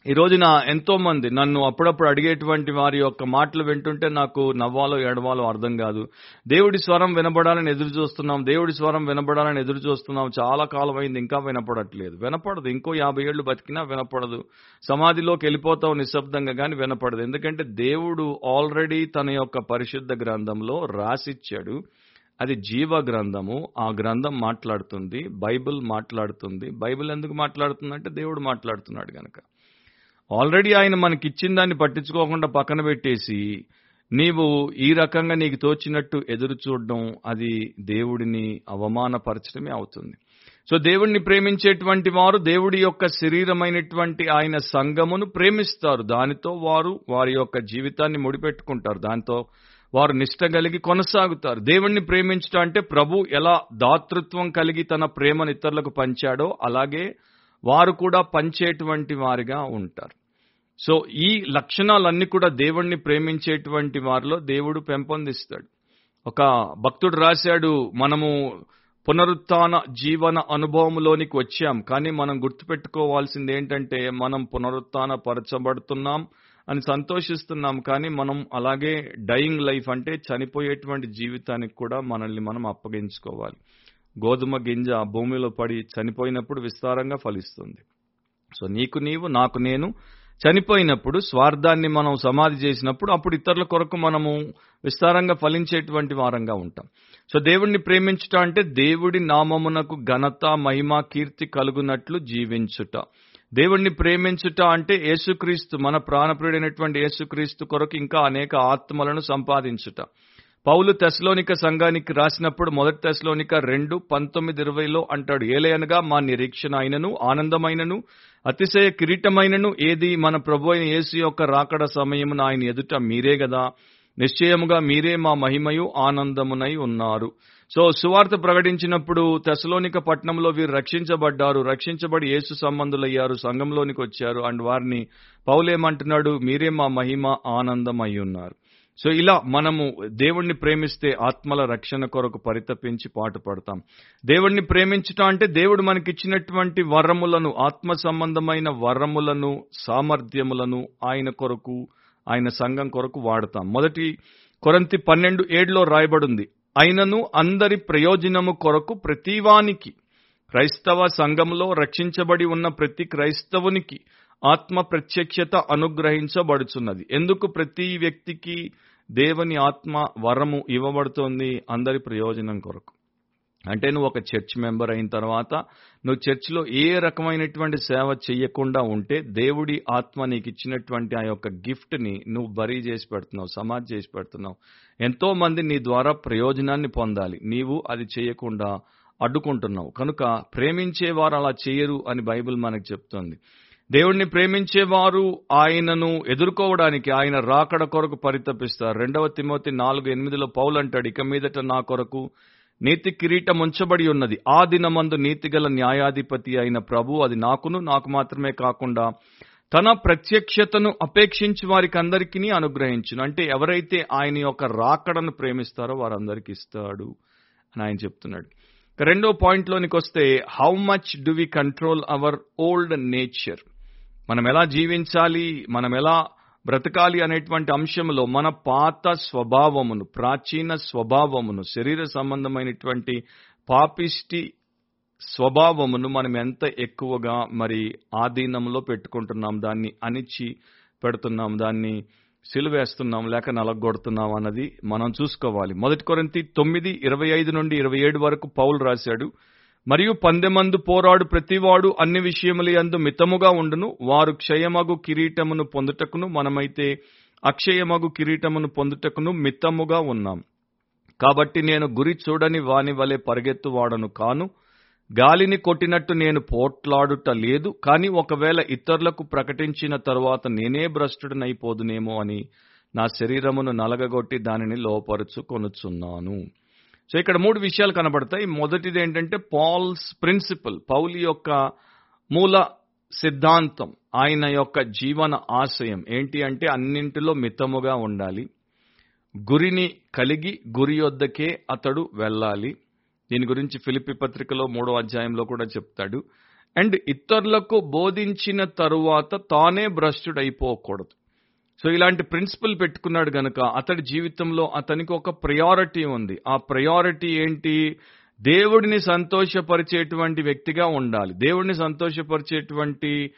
S1: ఈ రోజున ఎంతో మంది నన్ను అప్పుడప్పుడు అడిగేటువంటి వారి యొక్క మాటలు వింటుంటే నాకు నవ్వాలో ఎడవాలో అర్థం కాదు. దేవుడి స్వరం వినపడాలని ఎదురు చూస్తున్నాం దేవుడి స్వరం వినబడాలని ఎదురు చూస్తున్నాం. చాలా కాలం అయింది ఇంకా వినపడట్లేదు. వినపడదు. ఇంకో యాభై ఏళ్ళు బతికినా వినపడదు. సమాధిలోకి వెళ్ళిపోతావు నిశ్శబ్దంగా కానీ వినపడదు. ఎందుకంటే దేవుడు ఆల్రెడీ తన యొక్క పరిశుద్ధ గ్రంథంలో రాసిచ్చాడు. అది జీవ గ్రంథము. ఆ గ్రంథం మాట్లాడుతుంది. బైబిల్ మాట్లాడుతుంది. బైబిల్ ఎందుకు మాట్లాడుతుందంటే దేవుడు మాట్లాడుతున్నాడు కనుక ఆల్రెడీ ఆయన మనకిచ్చిన దాన్ని పట్టించుకోకుండా పక్కన పెట్టేసి నీవు ఈ రకంగా నీకు తోచినట్టు ఎదురు చూడడం అది దేవుడిని అవమానపరచడమే అవుతుంది. సో దేవుడిని ప్రేమించేటువంటి వారు దేవుడి యొక్క శరీరమైనటువంటి ఆయన సంఘమును ప్రేమిస్తారు. దానితో వారు వారి యొక్క జీవితాన్ని ముడిపెట్టుకుంటారు. దాంతో వారు నిష్ట కలిగి కొనసాగుతారు. దేవుణ్ణి ప్రేమించడం అంటే ప్రభు ఎలా దాతృత్వం కలిగి తన ప్రేమను ఇతరులకు పంచాడో అలాగే వారు కూడా పంచేటువంటి వారిగా ఉంటారు. సో ఈ లక్షణాలన్నీ కూడా దేవుణ్ణి ప్రేమించేటువంటి వారిలో దేవుడు పెంపొందిస్తాడు. ఒక భక్తుడు రాశాడు మనము పునరుత్న జీవన అనుభవంలోనికి వచ్చాం కానీ మనం గుర్తుపెట్టుకోవాల్సింది ఏంటంటే మనం పునరుత్న పరచబడుతున్నాం అని సంతోషిస్తున్నాం కానీ మనం అలాగే డయింగ్ లైఫ్ అంటే చనిపోయేటువంటి జీవితానికి కూడా మనల్ని మనం అప్పగించుకోవాలి. గోధుమ గింజ భూమిలో పడి చనిపోయినప్పుడు విస్తారంగా ఫలిస్తుంది. సో నీకు నీవు నాకు నేను చనిపోయినప్పుడు స్వార్థాన్ని మనం సమాధి చేసినప్పుడు అప్పుడు ఇతరుల కొరకు మనము విస్తారంగా ఫలించేటువంటి వారంగా ఉంటాం. సో దేవుణ్ణి ప్రేమించుట అంటే దేవుడి నామమునకు ఘనత మహిమ కీర్తి కలుగునట్లు జీవించుట. దేవుణ్ణి ప్రేమించుట అంటే యేసుక్రీస్తు మన ప్రాణప్రియుడైనటువంటి యేసుక్రీస్తు కొరకు ఇంకా అనేక ఆత్మలను సంపాదించుట. పౌలు తెస్లోనిక సంఘానికి రాసినప్పుడు మొదటి తెస్లోనిక రెండు పంతొమ్మిది ఇరవైలో అంటాడు ఏలయనగా మా నిరీక్షణ అయినను ఆనందమైనను అతిశయ కిరీటమైనను ఏది మన ప్రభు అయిన యేసు యొక్క రాకడ సమయమున ఆయన ఎదుట మీరే గదా? నిశ్చయముగా మీరే మా మహిమయు ఆనందమునై ఉన్నారు. సో సువార్త ప్రకటించినప్పుడు తెశలోనిక పట్టణంలో వీరు రక్షించబడ్డారు రక్షించబడి యేసు సంబంధులయ్యారు సంఘంలోనికి వచ్చారు అండ్ వారిని పౌలేమంటున్నాడు మీరే మా మహిమ ఆనందమై ఉన్నారు. సో ఇలా మనము దేవుణ్ణి ప్రేమిస్తే ఆత్మల రక్షణ కొరకు పరితపించి పాటు పడతాం. దేవుణ్ణి ప్రేమించటం అంటే దేవుడు మనకిచ్చినటువంటి వరములను ఆత్మ సంబంధమైన వరములను సామర్థ్యములను ఆయన కొరకు ఆయన సంఘం కొరకు వాడతాం. మొదటి కొరంతి పన్నెండు ఏడులో రాయబడింది. అయినను అందరి ప్రయోజనము కొరకు ప్రతివానికి క్రైస్తవ సంఘంలో రక్షించబడి ఉన్న ప్రతి క్రైస్తవునికి ఆత్మ ప్రత్యక్షత అనుగ్రహించబడుచున్నది. ఎందుకు ప్రతి వ్యక్తికి దేవుని ఆత్మ వరము ఇవ్వబడుతోంది? అందరి ప్రయోజనం కొరకు. అంటే నువ్వు ఒక చర్చ్ మెంబర్ అయిన తర్వాత నువ్వు చర్చిలో ఏ రకమైనటువంటి సేవ చేయకుండా ఉంటే దేవుడి ఆత్మ నీకు ఇచ్చినటువంటి ఆ యొక్క గిఫ్ట్ని నువ్వు బరీ చేసి పెడుతున్నావు సమాధి చేసి పెడుతున్నావు. ఎంతో మంది నీ ద్వారా ప్రయోజనాన్ని పొందాలి. నీవు అది చేయకుండా అడ్డుకుంటున్నావు. కనుక ప్రేమించేవారు అలా చేయరు అని బైబిల్ మనకు చెప్తోంది. దేవుణ్ణి ప్రేమించేవారు ఆయనను ఎదుర్కోవడానికి ఆయన రాకడ కొరకు పరితపిస్తారు. రెండవ తిమోతి నాలుగు ఎనిమిదిలో పౌలు అంటాడు ఇక మీదట నా కొరకు నీతి కిరీటం ఉంచబడి ఉన్నది. ఆ దినమందు నీతిగల న్యాయాధిపతి అయిన ప్రభు అది నాకును నాకు మాత్రమే కాకుండా తన ప్రత్యక్షతను అపేక్షించి వారికి అందరికీ అనుగ్రహించును. అంటే ఎవరైతే ఆయన యొక్క రాకడను ప్రేమిస్తారో వారందరికి ఇస్తాడు అని ఆయన చెప్తున్నాడు. రెండో పాయింట్లోనికి వస్తే how much do we control our old nature మనం ఎలా జీవించాలి మనం ఎలా బ్రతకాలి అనేటువంటి అంశంలో మన పాత స్వభావమును ప్రాచీన స్వభావమును శరీర సంబంధమైనటువంటి పాపిష్టి స్వభావమును మనం ఎంత ఎక్కువగా మరి ఆధీనంలో పెట్టుకుంటున్నాం దాన్ని అణిచి పెడుతున్నాం దాన్ని సిలువేస్తున్నాం లేక నలగొడుతున్నాం అన్నది మనం చూసుకోవాలి. మొదటి కొరంతి తొమ్మిది ఇరవై ఐదు నుండి ఇరవై ఏడు వరకు పౌలు రాశాడు. మరియు పందెమందు పోరాడు ప్రతివాడు అన్ని విషయముల యందు మితముగా ఉండును. వారు క్షయమగు కిరీటమును పొందుటకును మనమైతే అక్షయమగు కిరీటమును పొందుటకును మితముగా ఉన్నాం. కాబట్టి నేను గురి చూడని వాని వలె పరిగెత్తువాడను కాను. గాలిని కొట్టినట్టు నేను పోట్లాడుట లేదు. కానీ ఒకవేళ ఇతరులకు ప్రకటించిన తరువాత నేనే భ్రష్టుడనైపోదునేమో అని నా శరీరమును నలగగొట్టి దానిని లోపరుచుకొనుచున్నాను. సో ఇక్కడ మూడు విషయాలు కనబడతాయి. మొదటిది ఏంటంటే పాల్స్ ప్రిన్సిపల్ పౌలి యొక్క మూల సిద్ధాంతం ఆయన యొక్క జీవన ఆశయం. ఏంటి అంటే అన్నింటిలో మితముగా ఉండాలి. గురిని కలిగి గురి వద్దకే అతడు వెళ్ళాలి. దీని గురించి ఫిలిపి పత్రికలో మూడో అధ్యాయంలో కూడా చెప్తాడు. అండ్ ఇతరులకు బోధించిన తరువాత తానే భ్రష్టుడైపోకూడదు. సో ఇలాంటి ప్రిన్సిపల్ పెట్టుకున్నాడు గనక అతడి జీవితంలో అతనికి ఒక ప్రయారిటీ ఉంది. ఆ ప్రయారిటీ ఏంటి? దేవుడిని సంతోషపరిచేటువంటి వ్యక్తిగా ఉండాలి. దేవుడిని సంతోషపరిచేటువంటి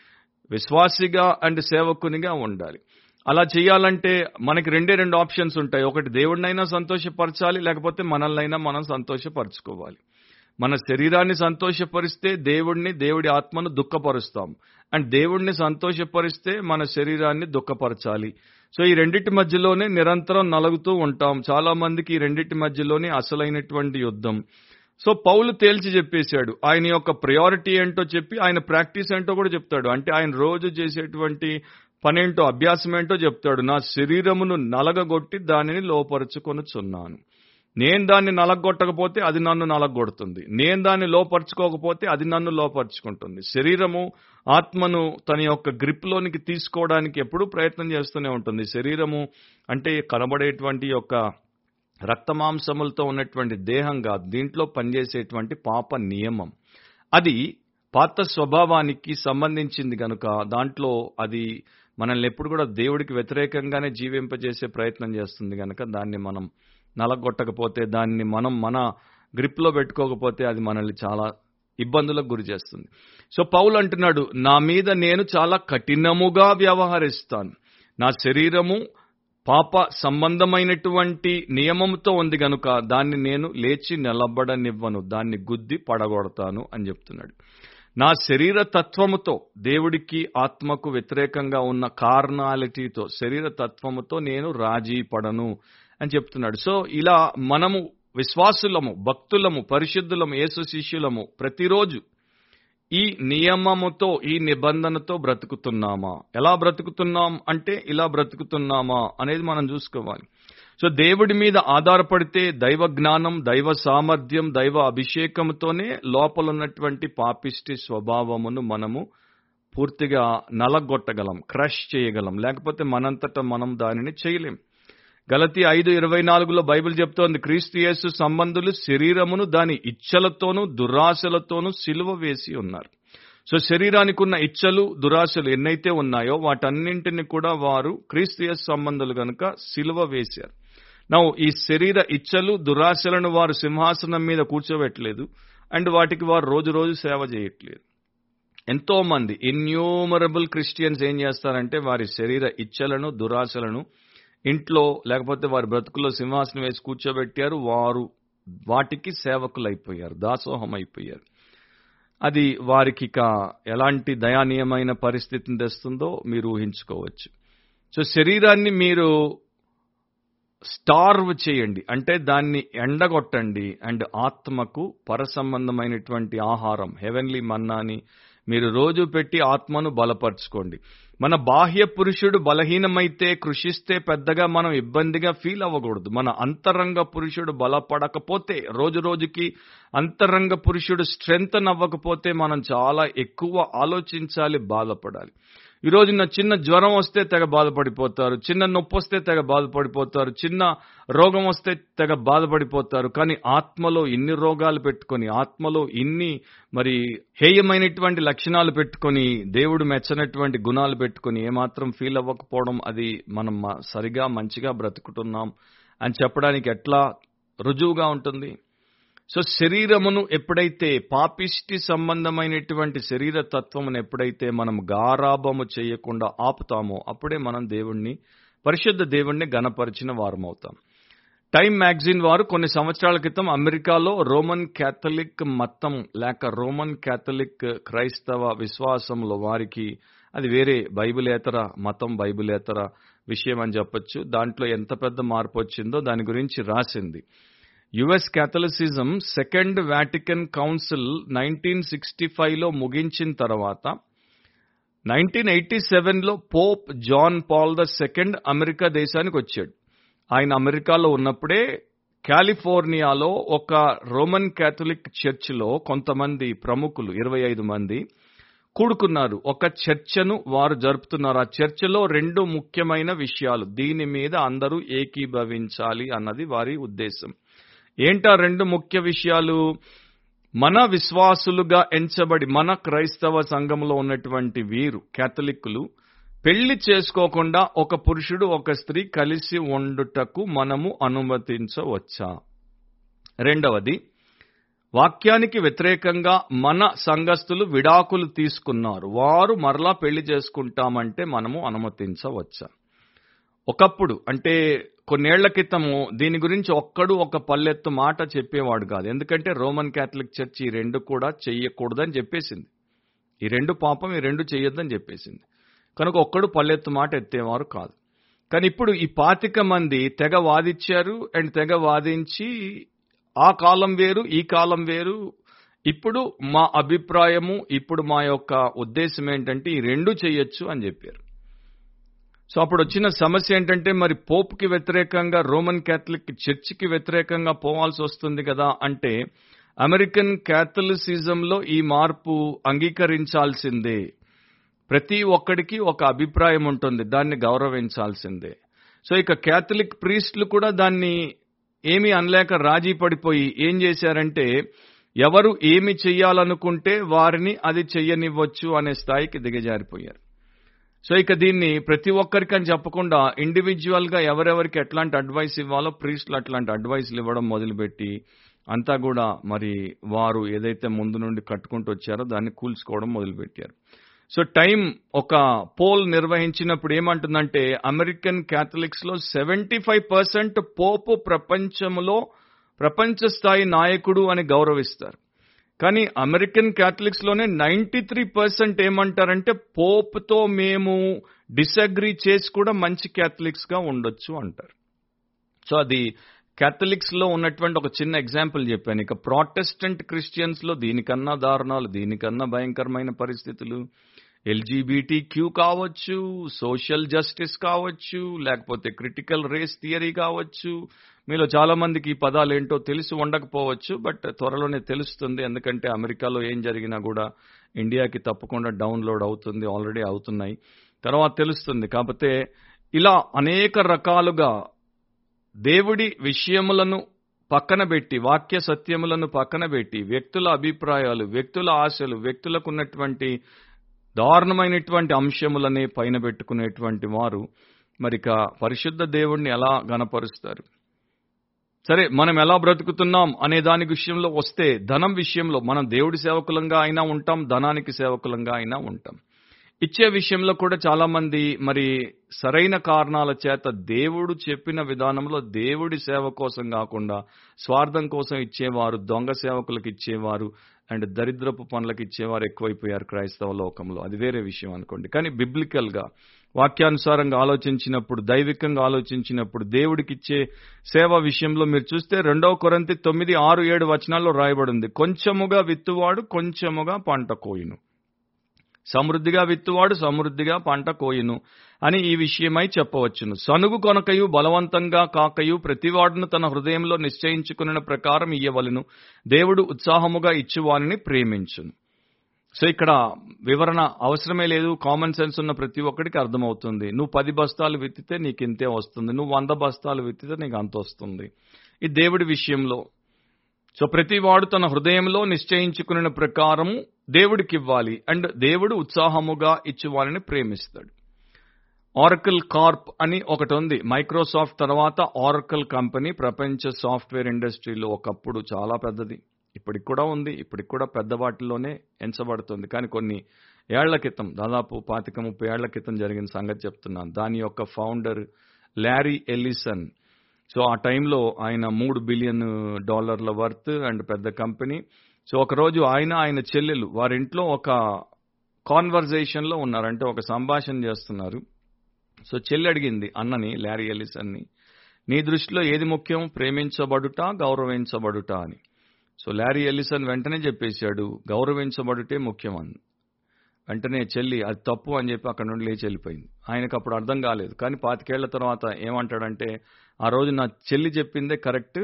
S1: విశ్వాసిగా అండ్ సేవకునిగా ఉండాలి. అలా చేయాలంటే మనకి రెండే రెండు ఆప్షన్స్ ఉంటాయి. ఒకటి దేవుడినైనా సంతోషపరచాలి లేకపోతే మనల్నైనా మనం సంతోషపరచుకోవాలి. మన శరీరాన్ని సంతోషపరిస్తే దేవుడిని దేవుడి ఆత్మను దుఃఖపరుస్తాం. అండ్ దేవుడిని సంతోషపరిస్తే మన శరీరాన్ని దుఃఖపరచాలి. సో ఈ రెండింటి మధ్యలోనే నిరంతరం నలుగుతూ ఉంటాం. చాలా మందికి ఈ రెండింటి మధ్యలోనే అసలైనటువంటి యుద్ధం. సో పౌలు తేల్చి చెప్పేశాడు. ఆయన యొక్క ప్రయారిటీ ఏంటో చెప్పి ఆయన ప్రాక్టీస్ ఏంటో కూడా చెప్తాడు. అంటే ఆయన రోజు చేసేటువంటి పనేంటో అభ్యాసం ఏంటో చెప్తాడు. నా శరీరమును నలగగొట్టి దానిని లోపరుచుకొనుచున్నాను. నేను దాన్ని నలగొట్టకపోతే అది నన్ను నలగొడుతుంది. నేను దాన్ని లోపరుచుకోకపోతే అది నన్ను లోపరుచుకుంటుంది. శరీరము ఆత్మను తన యొక్క గ్రిప్లోనికి తీసుకోవడానికి ఎప్పుడూ ప్రయత్నం చేస్తూనే ఉంటుంది. శరీరము అంటే కనబడేటువంటి యొక్క రక్తమాంసములతో ఉన్నటువంటి దేహం కాదు దీంట్లో పనిచేసేటువంటి పాప నియమం. అది పాత స్వభావానికి సంబంధించింది కనుక దాంట్లో అది మనల్ని ఎప్పుడు కూడా దేవుడికి వ్యతిరేకంగానే జీవింపజేసే ప్రయత్నం చేస్తుంది కనుక దాన్ని మనం నలగొట్టకపోతే దాన్ని మనం మన గ్రిప్లో పెట్టుకోకపోతే అది మనల్ని చాలా ఇబ్బందులకు గురి చేస్తుంది. సో పౌలు అంటున్నాడు నా మీద నేను చాలా కఠినముగా వ్యవహరిస్తాను. నా శరీరము పాప సంబంధమైనటువంటి నియమంతో ఉంది గనుక దాన్ని నేను లేచి నిలబడనివ్వను దాన్ని గుద్ది పడగొడతాను అని చెప్తున్నాడు. నా శరీర తత్వముతో దేవుడికి ఆత్మకు వ్యతిరేకంగా ఉన్న కార్నాలిటీతో శరీర తత్వముతో నేను రాజీ పడను. అని చెప్తున్నాడు. సో ఇలా మనము విశ్వాసులము భక్తులము పరిశుద్ధులము యేసు శిష్యులము ప్రతిరోజు ఈ నియమముతో ఈ నిబంధనతో బ్రతుకుతున్నామా? ఎలా బ్రతుకుతున్నాం అంటే ఇలా బ్రతుకుతున్నామా అనేది మనం చూసుకోవాలి. సో దేవుడి మీద ఆధారపడితే దైవ జ్ఞానం దైవ సామర్థ్యం దైవ అభిషేకంతోనే లోపల ఉన్నటువంటి పాపిష్టి స్వభావమును మనము పూర్తిగా నలగొట్టగలం క్రష్ చేయగలం. లేకపోతే మనంతట మనం దానిని చేయలేం. గలతి ఐదు ఇరవై నాలుగులో బైబిల్ చెప్తోంది క్రీస్తు యేసు సంబంధులు శరీరమును దాని ఇచ్చలతోనూ దురాశలతోనూ సిలువ వేసి ఉన్నారు. సో శరీరానికి ఉన్న ఇచ్చలు దురాశలు ఎన్నైతే ఉన్నాయో వాటన్నింటిని కూడా వారు క్రీస్తు యేసు సంబంధులు గనుక సిలువ వేశారు. నా ఈ శరీర ఇచ్చలు దురాశలను వారు సింహాసనం మీద కూర్చోబెట్టలేదు అండ్ వాటికి వారు రోజు రోజు సేవ చేయట్లేదు. ఎంతో మంది ఇన్యూమరబుల్ క్రిస్టియన్స్ ఏం చేస్తారంటే వారి శరీర ఇచ్చలను దురాశలను ఇంట్లో లేకపోతే వారి బ్రతుకుల్లో సింహాసనం వేసి కూర్చోబెట్టారు వారు వాటికి సేవకులు అయిపోయారు దాసోహం అయిపోయారు అది వారికి ఇక ఎలాంటి దయానీయమైన పరిస్థితిని తెస్తుందో మీరు ఊహించుకోవచ్చు. సో శరీరాన్ని మీరు స్టార్వ్ చేయండి అంటే దాన్ని ఎండగొట్టండి అండ్ ఆత్మకు పరసంబంధమైనటువంటి ఆహారం హెవెన్లీ మన్నాని మీరు రోజు పెట్టి ఆత్మను బలపరచుకోండి. మన బాహ్య పురుషుడు బలహీనమైతే కృషిస్తే పెద్దగా మనం ఇబ్బందిగా ఫీల్ అవ్వకూడదు. మన అంతరంగ పురుషుడు బలపడకపోతే రోజు రోజుకి అంతరంగ పురుషుడు స్ట్రెంగ్త్ అవ్వకపోతే మనం చాలా ఎక్కువ ఆలోచించాలి బాధపడాలి. ఈ రోజున చిన్న జ్వరం వస్తే తెగ బాధపడిపోతారు చిన్న నొప్పి వస్తే తెగ బాధపడిపోతారు చిన్న రోగం వస్తే తెగ బాధపడిపోతారు. కానీ ఆత్మలో ఇన్ని రోగాలు పెట్టుకొని ఆత్మలో ఇన్ని మరి హేయమైనటువంటి లక్షణాలు పెట్టుకొని దేవుడు మెచ్చనటువంటి గుణాలు పెట్టుకొని ఏమాత్రం ఫీల్ అవ్వకపోవడం అది మనం సరిగా మంచిగా బ్రతుకుతున్నాం అని చెప్పడానికి ఎట్లా రుజువుగా ఉంటుంది? సో శరీరమును ఎప్పుడైతే పాపిష్టి సంబంధమైనటువంటి శరీర తత్వమును ఎప్పుడైతే మనం గారాభము చేయకుండా ఆపుతామో అప్పుడే మనం దేవుణ్ణి పరిశుద్ధ దేవుణ్ణి గణపరిచిన వారమవుతాం. టైమ్ మ్యాగజైన్ వారు కొన్ని సంవత్సరాల క్రితం అమెరికాలో రోమన్ క్యాథలిక్ మతం లేక రోమన్ క్యాథలిక్ క్రైస్తవ విశ్వాసంలో వారికి అది వేరే బైబిలేతర మతం బైబిలేతర విషయం అని చెప్పొచ్చు. దాంట్లో ఎంత పెద్ద మార్పు వచ్చిందో దాని గురించి రాసింది. US Catholicism Second Vatican Council nineteen sixty ఫైవ్లో ముగించిన తర్వాత నైన్టీన్ ఎయిటీ సెవెన్లో Pope John Paul the Second America దేశానికి వచ్చాడు. ఆయన అమెరికాలో ఉన్నప్పుడే కాలిఫోర్నియాలో ఒక రోమన్ క్యాథలిక్ చర్చిలో కొంతమంది ప్రముఖులు ఇరవై ఐదు మంది కూడుకున్నారు. ఒక చర్చను వారు జరుపుతున్నారు. ఆ చర్చలో రెండు ముఖ్యమైన విషయాలు దీని మీద అందరూ ఏకీభవించాలి అన్నది వారి ఉద్దేశం. ఏంటా రెండు ముఖ్య విషయాలు? మన విశ్వాసులుగా ఎంచబడి మన క్రైస్తవ సంఘంలో ఉన్నటువంటి వీరు కేథలిక్కులు పెళ్ళి చేసుకోకుండా ఒక పురుషుడు ఒక స్త్రీ కలిసి ఉండుటకు మనము అనుమతించవచ్చా? రెండవది వాక్యానికి వ్యతిరేకంగా మన సంఘస్థులు విడాకులు తీసుకున్నారు. వారు మరలా పెళ్ళి చేసుకుంటామంటే మనము అనుమతించవచ్చా? ఒకప్పుడు అంటే కొన్నేళ్ళ క్రితము దీని గురించి ఒక్కడు ఒక పల్లెత్తు మాట చెప్పేవాడు కాదు. ఎందుకంటే రోమన్ క్యాథలిక్ చర్చ్ ఈ రెండు కూడా చెయ్యకూడదని చెప్పేసింది. ఈ రెండు పాపం ఈ రెండు చెయ్యొద్దని చెప్పేసింది. కనుక ఒక్కడు పల్లెత్తు మాట ఎత్తేవారు కాదు. కానీ ఇప్పుడు ఈ పాతిక మంది తెగ వాదించారు అండ్ తెగ వాదించి ఆ కాలం వేరు ఈ కాలం వేరు. ఇప్పుడు మా అభిప్రాయము ఇప్పుడు మా యొక్క ఉద్దేశం ఏంటంటే ఈ రెండు చెయ్యొచ్చు అని చెప్పారు. సో అప్పుడు వచ్చిన సమస్య ఏంటంటే మరి పోప్కి వ్యతిరేకంగా రోమన్ క్యాథలిక్ చర్చికి వ్యతిరేకంగా పోవాల్సి వస్తుంది కదా అంటే అమెరికన్ క్యాథలిసిజంలో ఈ మార్పు అంగీకరించాల్సిందే. ప్రతి ఒక్కడికి ఒక అభిప్రాయం ఉంటుంది దాన్ని గౌరవించాల్సిందే. సో ఇక క్యాథలిక్ ప్రీస్టులు కూడా దాన్ని ఏమీ అనలేక రాజీ పడిపోయి ఏం చేశారంటే ఎవరు ఏమి చెయ్యాలనుకుంటే వారిని అది చెయ్యనివ్వచ్చు అనే స్థాయికి దిగజారిపోయారు. సో ఇక దీన్ని ప్రతి ఒక్కరికి అని చెప్పకుండా ఇండివిజువల్గా ఎవరెవరికి ఎట్లాంటి అడ్వైస్ ఇవ్వాలో ప్రీస్ట్లు అట్లాంటి అడ్వైస్లు ఇవ్వడం మొదలుపెట్టి అంతా కూడా మరి వారు ఏదైతే ముందు నుండి కట్టుకుంటూ వచ్చారో దాన్ని కూల్చుకోవడం మొదలుపెట్టారు. సో టైం ఒక పోల్ నిర్వహించినప్పుడు ఏమంటుందంటే అమెరికన్ క్యాథలిక్స్లో సెవెంటీ ఫైవ్ పర్సెంట్ పోపు ప్రపంచంలో ప్రపంచ స్థాయి నాయకుడు అని గౌరవిస్తారు. కానీ అమెరికన్ క్యాథలిక్స్లోనే నైన్టీ త్రీ పర్సెంట్ ఏమంటారంటే పోప్తో మేము డిసగ్రీ చేసి కూడా మంచి క్యాథలిక్స్గా ఉండొచ్చు అంటారు. సో అది క్యాథలిక్స్లో ఉన్నటువంటి ఒక చిన్న ఎగ్జాంపుల్ చెప్పాను. ఇక ప్రాటెస్టెంట్ క్రిస్టియన్స్లో దీనికన్నా దారుణాలు దీనికన్నా భయంకరమైన పరిస్థితులు ఎల్జీబీటీ క్యూ కావచ్చు సోషల్ జస్టిస్ కావచ్చు లేకపోతే క్రిటికల్ రేస్ థియరీ కావచ్చు. మీలో చాలా మందికి ఈ పదాలు ఏంటో తెలిసి ఉండకపోవచ్చు బట్ త్వరలోనే తెలుస్తుంది. ఎందుకంటే అమెరికాలో ఏం జరిగినా కూడా ఇండియాకి తప్పకుండా డౌన్లోడ్ అవుతుంది ఆల్రెడీ అవుతున్నాయి. తర్వాత తెలుస్తుంది. కాకపోతే ఇలా అనేక రకాలుగా దేవుడి విషయములను పక్కన పెట్టి వాక్య సత్యములను పక్కన పెట్టి వ్యక్తుల అభిప్రాయాలు వ్యక్తుల ఆశలు వ్యక్తులకు ఉన్నటువంటి దారుణమైనటువంటి అంశములనే పైన పెట్టుకునేటువంటి వారు మరిక పరిశుద్ధ దేవుణ్ణి ఎలా గనపరుస్తారు సరే మనం ఎలా బ్రతుకుతున్నాం అనే దాని విషయంలో వస్తే ధనం విషయంలో మనం దేవుడి సేవకులంగా అయినా ఉంటాం ధనానికి సేవకులంగా అయినా ఉంటాం. ఇచ్చే విషయంలో కూడా చాలా మంది మరి సరైన కారణాల చేత దేవుడు చెప్పిన విధానంలో దేవుడి సేవ కోసం కాకుండా స్వార్థం కోసం ఇచ్చేవారు దొంగ సేవకులకు ఇచ్చేవారు అండ్ దరిద్రపు పనులకు ఇచ్చేవారు ఎక్కువైపోయారు క్రైస్తవ లోకంలో. అది వేరే విషయం అనుకోండి. కానీ బిబ్లికల్గా వాక్యానుసారంగా ఆలోచించినప్పుడు దైవికంగా ఆలోచించినప్పుడు దేవుడికి ఇచ్చే సేవ విషయంలో మీరు చూస్తే రెండవ కొరంతి తొమ్మిది ఆరు ఏడు వచనాల్లో రాయబడింది కొంచెముగా విత్తువాడు కొంచెముగా పంట కోయును. సమృద్ధిగా విత్తువాడు సమృద్ధిగా పంట కోయును అని ఈ విషయమై చెప్పవచ్చును. సనుగు కొనకయు బలవంతంగా కాకయు ప్రతివాడును తన హృదయంలో నిశ్చయించుకున్న ప్రకారం ఇయ్యవలను. దేవుడు ఉత్సాహముగా ఇచ్చువానిని ప్రేమించును. సో ఇక్కడ వివరణ అవసరమే లేదు. కామన్ సెన్స్ ఉన్న ప్రతి ఒక్కడికి అర్థమవుతుంది. నువ్వు పది బస్తాలు విత్తితే నీకు ఇంతే వస్తుంది. నువ్వు వంద బస్తాలు విత్తితే నీకు అంత వస్తుంది. ఈ దేవుడి విషయంలో సో ప్రతి వాడు తన హృదయంలో నిశ్చయించుకున్న ప్రకారము దేవుడికి ఇవ్వాలి అండ్ దేవుడు ఉత్సాహముగా ఇచ్చువారిని ప్రేమిస్తాడు. ఆరకల్ కార్ప్ అని ఒకటి ఉంది. మైక్రోసాఫ్ట్ తర్వాత ఆరకల్ కంపెనీ ప్రపంచ సాఫ్ట్వేర్ ఇండస్ట్రీలో ఒకప్పుడు చాలా పెద్దది. ఇప్పటికి కూడా ఉంది. ఇప్పటికి కూడా పెద్ద వాటిలోనే ఎంచబడుతుంది. కానీ కొన్ని ఏళ్ళ క్రితం దాదాపు పాతిక ముప్పై ఏళ్ళ క్రితం జరిగిన సంగతి చెప్తున్నాను. దాని యొక్క ఫౌండర్ ల్యారీ ఎల్లిసన్ సో ఆ టైంలో ఆయన మూడు బిలియన్ డాలర్ల వర్త్ అండ్ పెద్ద కంపెనీ. సో ఒకరోజు ఆయన ఆయన చెల్లెలు వారింట్లో ఒక కాన్వర్జేషన్లో ఉన్నారంటే ఒక సంభాషణ చేస్తున్నారు. సో చెల్లి అడిగింది అన్నని ల్యారీ ఎలిసన్ని నీ దృష్టిలో ఏది ముఖ్యం? ప్రేమించబడుట గౌరవించబడుట అని. సో ల్యారీ ఎలిసన్ వెంటనే చెప్పేశాడు గౌరవించబడుటే ముఖ్యం అని వెంటనే చెల్లి అది తప్పు అని చెప్పి అక్కడ నుండి లేచి వెళ్ళిపోయింది. ఆయనకు అప్పుడు అర్థం కాలేదు. కానీ పాతికేళ్ళ తర్వాత ఏమంటాడంటే ఆ రోజు నా చెల్లి చెప్పిందే కరెక్ట్.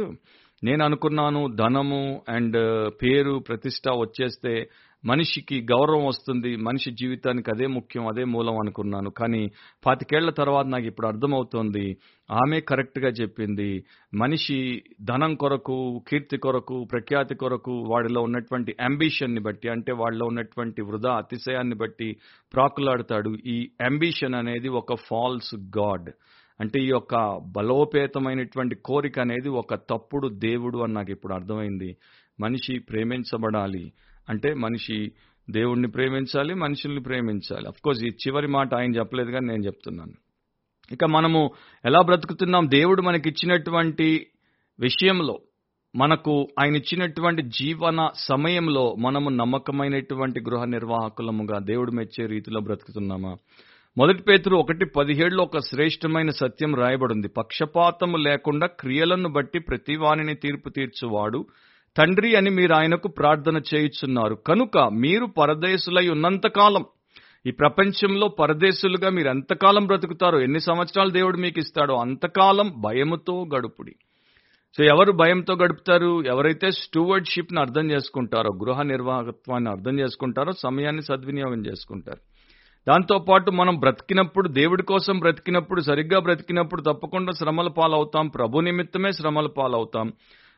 S1: నేను అనుకున్నాను ధనము అండ్ పేరు ప్రతిష్ట వచ్చేస్తే మనిషికి గౌరవం వస్తుంది మనిషి జీవితానికి అదే ముఖ్యం అదే మూలం అనుకున్నాను. కానీ పాతికేళ్ళ తర్వాత నాకు ఇప్పుడు అర్థమవుతోంది ఆమె కరెక్ట్గా చెప్పింది. మనిషి ధనం కొరకు కీర్తి కొరకు ప్రఖ్యాతి కొరకు వాడిలో ఉన్నటువంటి అంబిషన్ని బట్టి అంటే వాళ్ళలో ఉన్నటువంటి వృధా అతిశయాన్ని బట్టి ప్రాకులాడతాడు. ఈ అంబిషన్ అనేది ఒక ఫాల్స్ గాడ్. అంటే ఈ యొక్క బలోపేతమైనటువంటి కోరిక అనేది ఒక తప్పుడు దేవుడు అని నాకు ఇప్పుడు అర్థమైంది. మనిషి ప్రేమించబడాలి. అంటే మనిషి దేవుణ్ణి ప్రేమించాలి మనుషుల్ని ప్రేమించాలి. కోర్స్ ఈ చివరి మాట ఆయన చెప్పలేదు కానీ నేను చెప్తున్నాను. ఇక మనము ఎలా బ్రతుకుతున్నాం? దేవుడు మనకి ఇచ్చినటువంటి విషయంలో మనకు ఆయన ఇచ్చినటువంటి జీవన సమయంలో మనము నమ్మకమైనటువంటి గృహ నిర్వాహకులముగా దేవుడు మెచ్చే రీతిలో బ్రతుకుతున్నామా? మొదటి పేతురు ఒకటి పదిహేడులో ఒక శ్రేష్టమైన సత్యం రాయబడింది. పక్షపాతము లేకుండా క్రియలను బట్టి ప్రతి వానిని తీర్పు తీర్చువాడు తండ్రి అని మీరు ఆయనకు ప్రార్థన చేయుచున్నారు. కనుక మీరు పరదేశులై ఉన్నంతకాలం ఈ ప్రపంచంలో పరదేశులుగా మీరు ఎంతకాలం బ్రతుకుతారో ఎన్ని సంవత్సరాలు దేవుడు మీకు ఇస్తాడో అంతకాలం భయముతో గడుపుడి. సో ఎవరు భయంతో గడుపుతారు? ఎవరైతే స్టూవర్డ్షిప్ని అర్థం చేసుకుంటారో గృహ నిర్వాహకత్వాన్ని అర్థం చేసుకుంటారో సమయాన్ని సద్వినియోగం చేసుకుంటారు. దాంతో పాటు మనం బ్రతికినప్పుడు దేవుడి కోసం బ్రతికినప్పుడు సరిగ్గా బ్రతికినప్పుడు తప్పకుండా శ్రమల పాలవుతాం. ప్రభు నిమిత్తమే శ్రమల పాలవుతాం.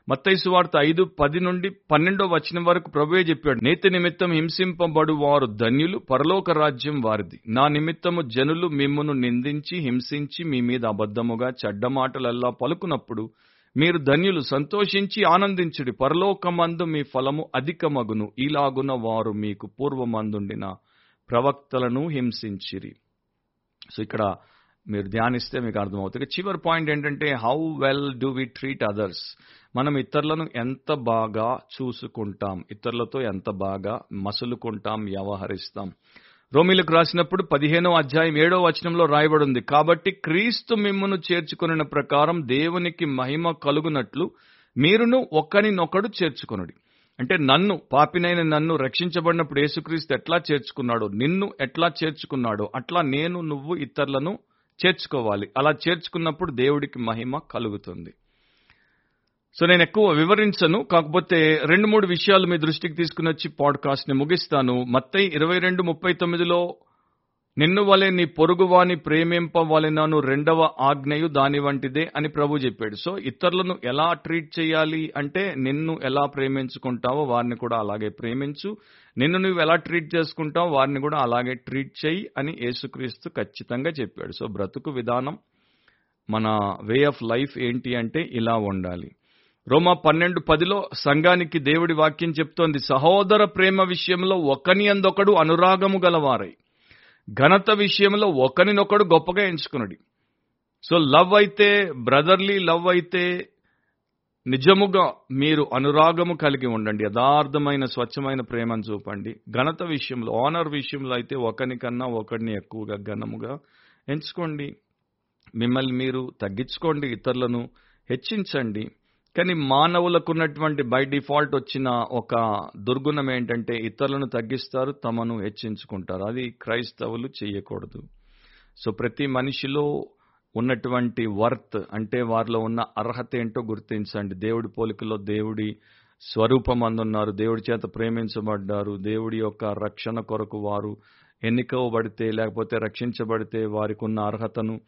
S1: మత్తైసు వార్త ఐదు పది నుండి పన్నెండో వచనం వరకు ప్రభువే చెప్పాడు. నేతి నిమిత్తం హింసింపబడు వారు ధన్యులు పరలోక రాజ్యం వారిది. నా నిమిత్తము జనులు మిమ్మను నిందించి హింసించి మీ మీద అబద్ధముగా చెడ్డ మాటలల్లా పలుకునప్పుడు మీరు ధన్యులు సంతోషించి ఆనందించుడి. పరలోకమందు మీ ఫలము అధికమగును. ఇలాగున వారు మీకు పూర్వమందుండిన ప్రవక్తలను హింసించిరి. సో ఇక్కడ మీరు ధ్యానిస్తే మీకు అర్థమవుతుంది. చివరి పాయింట్ ఏంటంటే how well do we treat others మనం ఇతరులను ఎంత బాగా చూసుకుంటాం ఇతరులతో ఎంత బాగా మసులుకుంటాం వ్యవహరిస్తాం. రోమిలకు రాసినప్పుడు పదిహేనో అధ్యాయం ఏడో వచనంలో రాయబడింది కాబట్టి క్రీస్తు మిమ్మను చేర్చుకున్న ప్రకారం దేవునికి మహిమ కలుగునట్లు మీరును ఒకరినొకడు చేర్చుకొనుడి. అంటే నన్ను పాపినైన నన్ను రక్షించబడినప్పుడు యేసుక్రీస్తు ఎట్లా చేర్చుకున్నాడో నిన్ను ఎట్లా చేర్చుకున్నాడో అట్లా నేను నువ్వు ఇతరులను చేర్చుకోవాలి. అలా చేర్చుకున్నప్పుడు దేవుడికి మహిమ కలుగుతుంది. సో నేను ఎక్కువ వివరించను. కాకపోతే రెండు మూడు విషయాలు మీ దృష్టికి తీసుకుని వచ్చి పాడ్కాస్ట్ని ముగిస్తాను. మత్తై ఇరవై రెండు ముప్పై తొమ్మిదిలో నిన్ను వలె నీ పొరుగువాని ప్రేమింపవలెనను రెండవ ఆజ్ఞయు దాని వంటిదే అని ప్రభు చెప్పాడు. సో ఇతరులను ఎలా ట్రీట్ చేయాలి అంటే నిన్ను ఎలా ప్రేమించుకుంటావో వారిని కూడా అలాగే ప్రేమించు. నిన్ను నువ్వు ఎలా ట్రీట్ చేసుకుంటావో వారిని కూడా అలాగే ట్రీట్ చేయి అని యేసుక్రీస్తు ఖచ్చితంగా చెప్పాడు. సో బ్రతుకు విధానం మన వే ఆఫ్ లైఫ్ ఏంటి అంటే ఇలా ఉండాలి. రోమా పన్నెండు పదిలో సంఘానికి దేవుడి వాక్యం చెప్తోంది సహోదర ప్రేమ విషయంలో ఒకని అందొకడు అనురాగము గలవారై ఘనత విషయంలో ఒకరినొకడు గొప్పగా ఎంచుకున్నాడు సో లవ్ అయితే బ్రదర్లీ లవ్ అయితే నిజముగా మీరు అనురాగము కలిగి ఉండండి యథార్థమైన స్వచ్ఛమైన ప్రేమను చూపండి. ఘనత విషయంలో ఆనర్ విషయంలో అయితే ఒకరికన్నా ఒకరిని ఎక్కువగా ఘనముగా ఎంచుకోండి. మిమ్మల్ని మీరు తగ్గించుకోండి ఇతరులను హెచ్చించండి. కానీ మానవులకు ఉన్నటువంటి బై డిఫాల్ట్ వచ్చిన ఒక దుర్గుణం ఏంటంటే ఇతరులను తగ్గిస్తారు తమను హెచ్చించుకుంటారు. అది క్రైస్తవులు చేయకూడదు సో ప్రతి మనిషిలో ఉన్నటువంటి వర్త్ అంటే వారిలో ఉన్న అర్హత ఏంటో గుర్తించండి. దేవుడి పోలికలో దేవుడి స్వరూపం అందున్నారు. దేవుడి చేత ప్రేమించబడ్డారు. దేవుడి యొక్క రక్షణ కొరకు వారు ఎన్నికవబడితే లేకపోతే రక్షించబడితే వారికి ఉన్న అర్హతను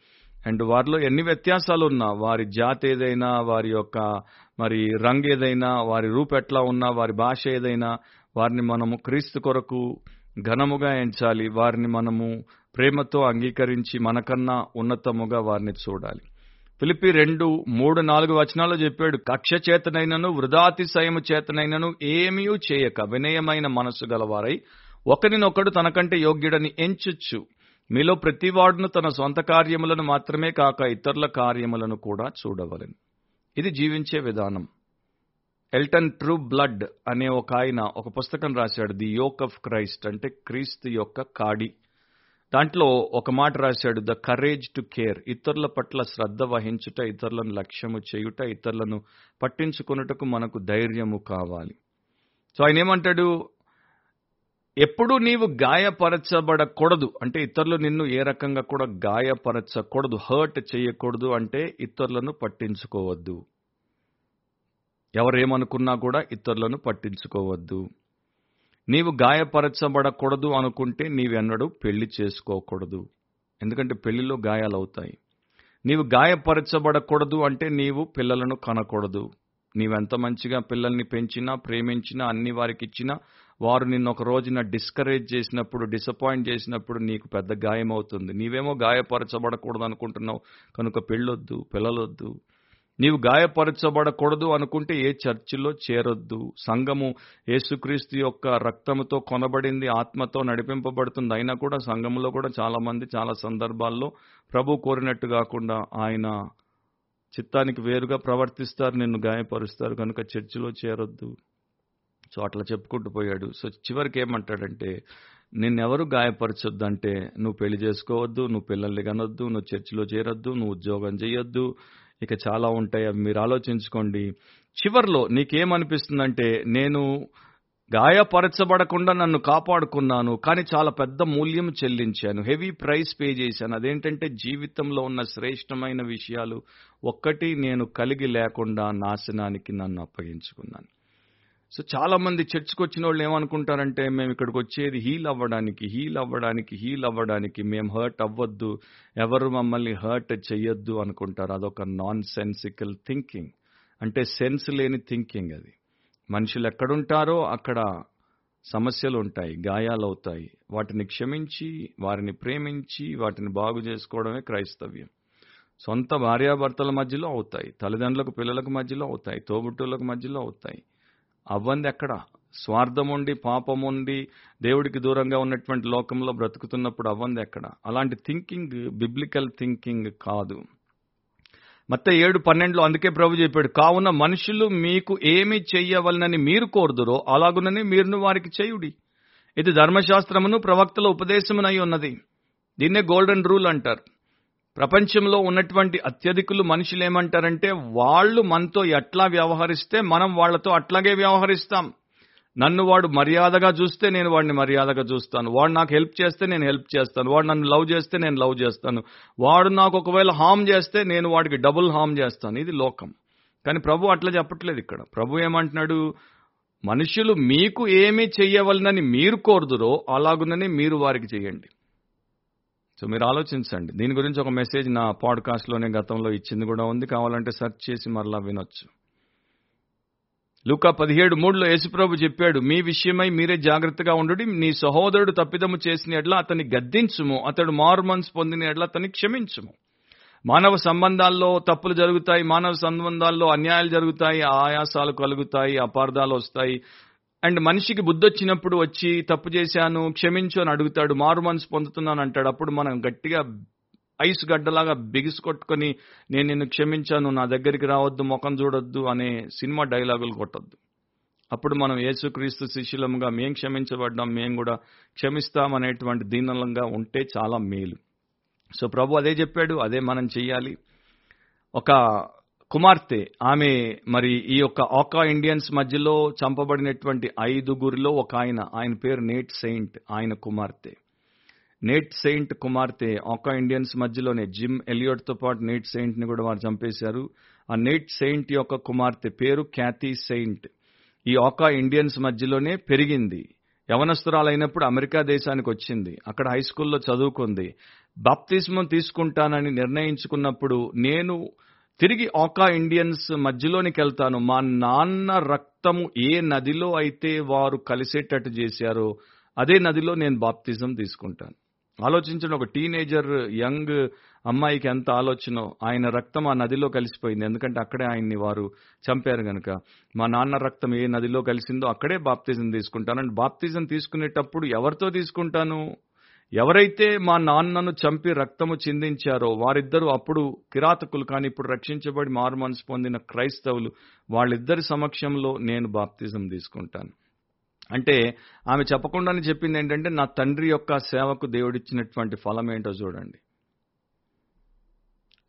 S1: అండ్ వారిలో ఎన్ని వ్యత్యాసాలు ఉన్నా వారి జాతి ఏదైనా వారి యొక్క మరి రంగు ఏదైనా వారి రూపు ఎట్లా ఉన్నా వారి భాష ఏదైనా వారిని మనము క్రీస్తు కొరకు ఘనముగా ఎంచాలి వారిని మనము ప్రేమతో అంగీకరించి మనకన్నా ఉన్నతముగా వారిని చూడాలి. ఫిలిపి రెండు మూడు నాలుగు వచనాల్లో చెప్పాడు కక్ష చేతనైనను వృధాతిశయము చేతనైనను ఏమీ చేయక వినయమైన మనసు గలవారై ఒకరినొకడు తనకంటే యోగ్యుడని ఎంచుచ్చు మీలో ప్రతివాడును తన సొంత కార్యములను మాత్రమే కాక ఇతరుల కార్యములను కూడా చూడవలెను. ఇది జీవించే విధానం. ఎల్టన్ ట్రూ బ్లడ్ అనే ఒక ఆయన ఒక పుస్తకం రాశాడు ది యోక్ ఆఫ్ క్రైస్ట్ అంటే క్రీస్తు యొక్క కాడి. దాంట్లో ఒక మాట రాశాడు ద కరేజ్ టు కేర్ ఇతరుల పట్ల శ్రద్ధ వహించుట ఇతరులను లక్ష్యము చేయుట ఇతరులను పట్టించుకున్నటకు మనకు ధైర్యము కావాలి. సో ఆయన ఏమంటాడు? ఎప్పుడు నీవు గాయపరచబడకూడదు. అంటే ఇతరులు నిన్ను ఏ రకంగా కూడా గాయపరచకూడదు. హర్ట్ చేయకూడదు అంటే ఇతరులను పట్టించుకోవద్దు. ఎవరేమనుకున్నా కూడా ఇతరులను పట్టించుకోవద్దు. నీవు గాయపరచబడకూడదు అనుకుంటే నీవెన్నడూ పెళ్ళి చేసుకోకూడదు. ఎందుకంటే పెళ్ళిలో గాయాలవుతాయి. నీవు గాయపరచబడకూడదు అంటే నీవు పిల్లలను కనకూడదు. నీవెంత మంచిగా పిల్లల్ని పెంచినా ప్రేమించినా అన్ని వారికి ఇచ్చినా వారు నిన్న ఒక రోజున డిస్కరేజ్ చేసినప్పుడు డిసప్పాయింట్ చేసినప్పుడు నీకు పెద్ద గాయం అవుతుంది నీవేమో గాయపరచబడకూడదు అనుకుంటున్నావు. కనుక పెళ్ళొద్దు పిల్లలొద్దు. నీవు గాయపరచబడకూడదు అనుకుంటే ఏ చర్చిలో చేరొద్దు. సంఘము యేసుక్రీస్తు యొక్క రక్తముతో కొనబడింది ఆత్మతో నడిపింపబడుతుంది. అయినా కూడా సంఘములో కూడా చాలా మంది చాలా సందర్భాల్లో ప్రభు కోరినట్టు కాకుండా ఆయన చిత్తానికి వేరుగా ప్రవర్తిస్తారు నిన్ను గాయపరుస్తారు. కనుక చర్చిలో చేరొద్దు. సో అట్లా చెప్పుకుంటూ పోయాడు. సో చివరికి ఏమంటాడంటే నిన్నెవరు గాయపరచొద్దు అంటే నువ్వు పెళ్ళి చేసుకోవద్దు నువ్వు పిల్లల్ని కనొద్దు నువ్వు చర్చిలో చేరొద్దు నువ్వు ఉద్యోగం చేయొద్దు ఇక చాలా ఉంటాయి అవి మీరు ఆలోచించుకోండి. చివర్లో నీకేమనిపిస్తుందంటే నేను గాయపరచబడకుండా నన్ను కాపాడుకున్నాను కానీ చాలా పెద్ద మూల్యం చెల్లించాను హెవీ ప్రైస్ పే చేశాను. అదేంటంటే జీవితంలో ఉన్న శ్రేష్టమైన విషయాలు ఒక్కటి నేను కలిగి లేకుండా నాశనానికి నన్ను అప్పగించుకున్నాను. సో చాలా మంది చర్చ్కి వచ్చిన వాళ్ళు ఏమనుకుంటారంటే మేము ఇక్కడికి వచ్చేది హీల్ అవ్వడానికి హీల్ అవ్వడానికి హీల్ అవ్వడానికి మేము హర్ట్ అవ్వద్దు ఎవరు మమ్మల్ని హర్ట్ చెయ్యొద్దు అనుకుంటారు. అదొక నాన్ సెన్సికల్ థింకింగ్. అంటే సెన్స్ లేని థింకింగ్ అది. మనుషులు ఎక్కడుంటారో అక్కడ సమస్యలు ఉంటాయి గాయాలు అవుతాయి వాటిని క్షమించి వారిని ప్రేమించి వాటిని బాగు చేసుకోవడమే క్రైస్తవ్యం. సొంత భార్యాభర్తల మధ్యలో అవుతాయి. తల్లిదండ్రులకు పిల్లలకు మధ్యలో అవుతాయి. తోబుట్టులకు మధ్యలో అవుతాయి. అవ్వంది ఎక్కడ స్వార్థం ఉండి పాపం ఉండి దేవుడికి దూరంగా ఉన్నటువంటి లోకంలో బ్రతుకుతున్నప్పుడు అవ్వంది ఎక్కడ అలాంటి థింకింగ్ బిబ్లికల్ థింకింగ్ కాదు. మత్త ఏడు పన్నెండులో అందుకే ప్రభు చెప్పాడు కావున మనుషులు మీకు ఏమి చెయ్యవలనని మీరు కోరుదురో అలాగునని మీరును వారికి చేయుడి. ఇది ధర్మశాస్త్రమును ప్రవక్తల ఉపదేశమునై ఉన్నది. దీన్నే గోల్డెన్ రూల్ అంటారు. ప్రపంచంలో ఉన్నటువంటి అత్యధికులు మనుషులు ఏమంటారంటే వాళ్ళు మనతో ఎట్లా వ్యవహరిస్తే మనం వాళ్ళతో అట్లాగే వ్యవహరిస్తాం. నన్ను వాడు మర్యాదగా చూస్తే నేను వాడిని మర్యాదగా చూస్తాను. వాడు నాకు హెల్ప్ చేస్తే నేను హెల్ప్ చేస్తాను. వాడు నన్ను లవ్ చేస్తే నేను లవ్ చేస్తాను. వాడు నాకు ఒకవేళ హామ్ చేస్తే నేను వాడికి డబుల్ హామ్ చేస్తాను. ఇది లోకం. కానీ ప్రభు అట్లా చెప్పట్లేదు ఇక్కడ. ప్రభు ఏమంటున్నాడు? మనుషులు మీకు ఏమి చెయ్యవలనని మీరు కోరుదురో అలాగునని మీరు వారికి చేయండి సో మీరు ఆలోచించండి. దీని గురించి ఒక మెసేజ్ నా పాడ్కాస్ట్లోనే గతంలో ఇచ్చింది కూడా ఉంది. కావాలంటే సెర్చ్ చేసి మరలా వినొచ్చు. లూకా పదిహేడు మూడులో యేసుప్రభు చెప్పాడు మీ విషయమై మీరే జాగ్రత్తగా ఉండు నీ సహోదరుడు తప్పిదము చేసిన ఎడ్ల అతన్ని గద్దించుము. అతడు మారు పొందిన ఎడ్ల అతన్ని క్షమించుము. మానవ సంబంధాల్లో తప్పులు జరుగుతాయి. మానవ సంబంధాల్లో అన్యాయాలు జరుగుతాయి. ఆయాసాలు కలుగుతాయి. అపార్థాలు వస్తాయి. అండ్ మనిషికి బుద్ధొచ్చినప్పుడు వచ్చి తప్పు చేశాను క్షమించు అని అడుగుతాడు మారు మనసు పొందుతున్నాను అంటాడు అప్పుడు మనం గట్టిగా ఐస్ గడ్డలాగా బిగిసి కొట్టుకొని నేను నిన్ను క్షమించాను నా దగ్గరికి రావద్దు ముఖం చూడొద్దు అనే సినిమా డైలాగులు కొట్టద్దు. అప్పుడు మనం యేసుక్రీస్తు శిష్యులముగా మేం క్షమించబడ్డాం మేము కూడా క్షమిస్తామనేటువంటి దీనంగా ఉంటే చాలా మేలు. సో ప్రభు అదే చెప్పాడు అదే మనం చెయ్యాలి. ఒక కుమార్తె ఆమె మరి ఈ యొక్క ఆకా ఇండియన్స్ మధ్యలో చంపబడినటువంటి ఐదుగురిలో ఒక ఆయన. ఆయన పేరు నేట్ సెయింట్ ఆయన కుమార్తె. నేట్ సెయింట్ కుమార్తె ఆకా ఇండియన్స్ మధ్యలోనే జిమ్ ఎలియోట్తో పాటు నేట్ సెయింట్ని కూడా వారు చంపేశారు. ఆ నేట్ సెయింట్ యొక్క కుమార్తె పేరు క్యాథీ సెయింట్. ఈ ఆకా ఇండియన్స్ మధ్యలోనే పెరిగింది. యవనస్తురాలైనప్పుడు అమెరికా దేశానికి వచ్చింది. అక్కడ హై స్కూల్లో చదువుకుంది. బాప్తిస్మం తీసుకుంటానని నిర్ణయించుకున్నప్పుడు నేను తిరిగి ఆకా ఇండియన్స్ మధ్యలోనికి వెళ్తాను మా నాన్న రక్తము ఏ నదిలో అయితే వారు కలిసేటట్టు చేశారో అదే నదిలో నేను బాప్తిజం తీసుకుంటాను. ఆలోచించండి ఒక టీనేజర్ యంగ్ అమ్మాయికి ఎంత ఆలోచన ఆయన రక్తం ఆ నదిలో కలిసిపోయింది. ఎందుకంటే అక్కడే ఆయన్ని వారు చంపారు గనుక. మా నాన్న రక్తం ఏ నదిలో కలిసిందో అక్కడే బాప్తిజం తీసుకుంటాను. అండ్ బాప్తిజం తీసుకునేటప్పుడు ఎవరితో తీసుకుంటాను? ఎవరైతే మా నాన్నను చంపి రక్తము చిందించారో వారిద్దరూ అప్పుడు కిరాతకులు కానీ ఇప్పుడు రక్షించబడి మారు మనసు పొందిన క్రైస్తవులు వాళ్ళిద్దరి సమక్షంలో నేను బాప్తిజం తీసుకుంటాను. అంటే ఆమె చెప్పకుండానే చెప్పింది ఏంటంటే నా తండ్రి యొక్క సేవకు దేవుడిచ్చినటువంటి ఫలం ఏంటో చూడండి.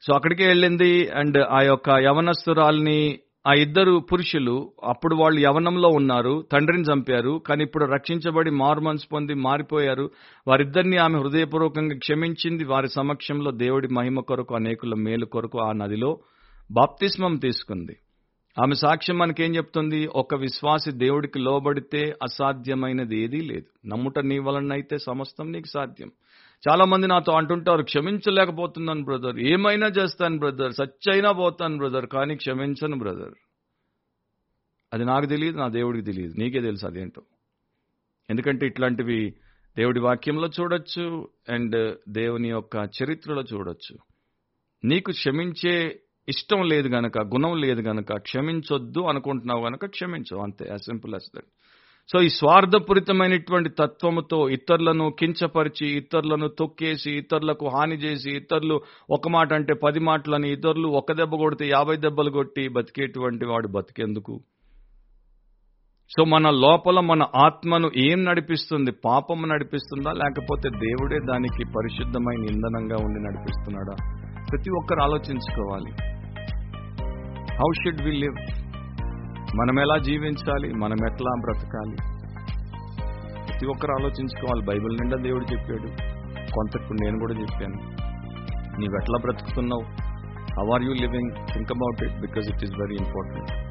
S1: సో అక్కడికి వెళ్ళింది అండ్ ఆ యొక్క యవనస్తురాల్ని ఆ ఇద్దరు పురుషులు అప్పుడు వాళ్ళు యవనంలో ఉన్నారు తండ్రిని చంపారు కానీ ఇప్పుడు రక్షించబడి మారు మనసు పొంది మారిపోయారు. వారిద్దరిని ఆమె హృదయపూర్వకంగా క్షమించింది. వారి సమక్షంలో దేవుడి మహిమ కొరకు అనేకుల మేలు కొరకు ఆ నదిలో బాప్తిస్మం తీసుకుంది. ఆమె సాక్ష్యం మనకేం చెప్తుంది? ఒక విశ్వాసి దేవుడికి లోబడితే అసాధ్యమైనది ఏదీ లేదు. నమ్ముట నీ వలనైతే సమస్తం నీకు సాధ్యం. చాలా మంది నాతో అంటుంటారు క్షమించలేకపోతున్నాను బ్రదర్. ఏమైనా చేస్తాను బ్రదర్. సచ్చైనా పోతాను బ్రదర్. కానీ క్షమించను బ్రదర్. అది నాకు తెలియదు నా దేవుడికి తెలియదు. నీకే తెలుసు అదేంటో. ఎందుకంటే ఇట్లాంటివి దేవుడి వాక్యంలో చూడొచ్చు అండ్ దేవుని యొక్క చరిత్రలో చూడొచ్చు. నీకు క్షమించే ఇష్టం లేదు గనక గుణం లేదు గనక క్షమించొద్దు అనుకుంటున్నావు గనక క్షమించు. అంతే. As simple as that so ఈ స్వార్థపూరితమైనటువంటి తత్వముతో ఇతరులను కించపరిచి ఇతరులను తొక్కేసి ఇతరులకు హాని చేసి ఇతరులు ఒక మాట అంటే పది మాటలని ఇతరులు ఒక దెబ్బ కొడితే యాభై దెబ్బలు కొట్టి బతికేటువంటి వాడు బతికేందుకు? సో మన లోపల మన ఆత్మను ఏం నడిపిస్తుంది? పాపము నడిపిస్తుందా? లేకపోతే దేవుడే దానికి పరిశుద్ధమైన ఇంధనంగా ఉండి నడిపిస్తున్నాడా? ప్రతి ఒక్కరు ఆలోచించుకోవాలి. హౌ షుడ్ వి లివ్ మనం ఎలా జీవించాలి? మనం ఎట్లా బ్రతకాలి? ప్రతి ఒక్కరు ఆలోచించుకోవాలి. బైబిల్ నిండా దేవుడు చెప్పాడు. కొంత ఇప్పుడు నేను కూడా చెప్పాను. నీవు ఎట్లా బ్రతుకుతున్నావు? How are you living think about it because it is very important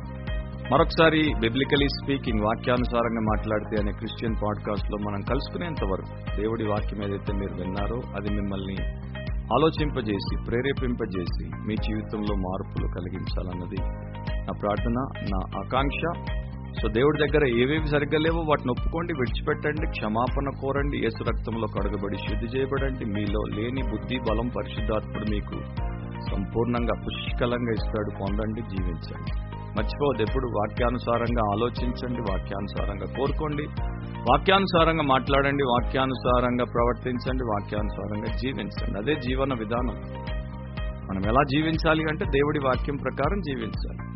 S1: మరొకసారి బిబ్లికలీ స్పీకింగ్ వాక్యానుసారంగా మాట్లాడితే అనే క్రిస్టియన్ పాడ్కాస్ట్లో మనం కలుసుకునేంత వరకు దేవుడి వాక్యం ఏదైతే మీరు విన్నారో అది మిమ్మల్ని ఆలోచింపజేసి ప్రేరేపింపజేసి మీ జీవితంలో మార్పులు కలిగించాలన్నది నా ప్రార్థన నా ఆకాంక్ష. సో దేవుడి దగ్గర ఏవేవి సరిగ్గా లేవో వాటిని ఒప్పుకోండి విడిచిపెట్టండి క్షమాపణ కోరండి. ఏసు రక్తంలో కడగబడి శుద్ధి చేయబడండి. మీలో లేని బుద్ధి బలం పరిశుద్ధాత్ముడు మీకు సంపూర్ణంగా పుష్కలంగా ఇస్తాడు. పొందండి జీవించండి. మర్చిపోవద్దు ఎప్పుడు వాక్యానుసారంగా ఆలోచించండి వాక్యానుసారంగా కోరుకోండి. వాక్యానుసారంగా మాట్లాడండి వాక్యానుసారంగా ప్రవర్తించండి వాక్యానుసారంగా జీవించండి. అదే జీవన విధానం. మనం ఎలా జీవించాలి అంటే దేవుడి వాక్యం ప్రకారం జీవించాలి.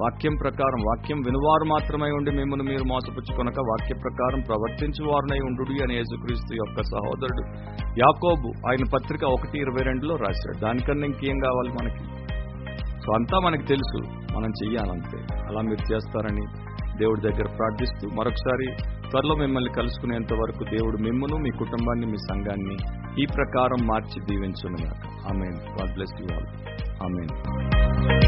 S1: వాక్యం ప్రకారం వాక్యం వినువారు మాత్రమై ఉండి మిమ్మల్ని మీరు మోసపుచ్చుకొనక వాక్య ప్రకారం ప్రవర్తించు వారునై ఉండు అని యేసుక్రీస్తు యొక్క సహోదరుడు యాకోబు ఆయన పత్రిక ఒకటి ఇరవై రెండులో రాశాడు. దానికన్నా ఇంకేం కావాలి మనకి? సో అంతా మనకి తెలుసు. మనం చెయ్యాలంతే. అలా మీరు చేస్తారని దేవుడి దగ్గర ప్రార్థిస్తూ మరొకసారి త్వరలో మిమ్మల్ని కలుసుకునేంత వరకు దేవుడు మిమ్మను మీ కుటుంబాన్ని మీ సంఘాన్ని ఈ ప్రకారం మార్చి దీవించును ఆమె God bless you all. Amen.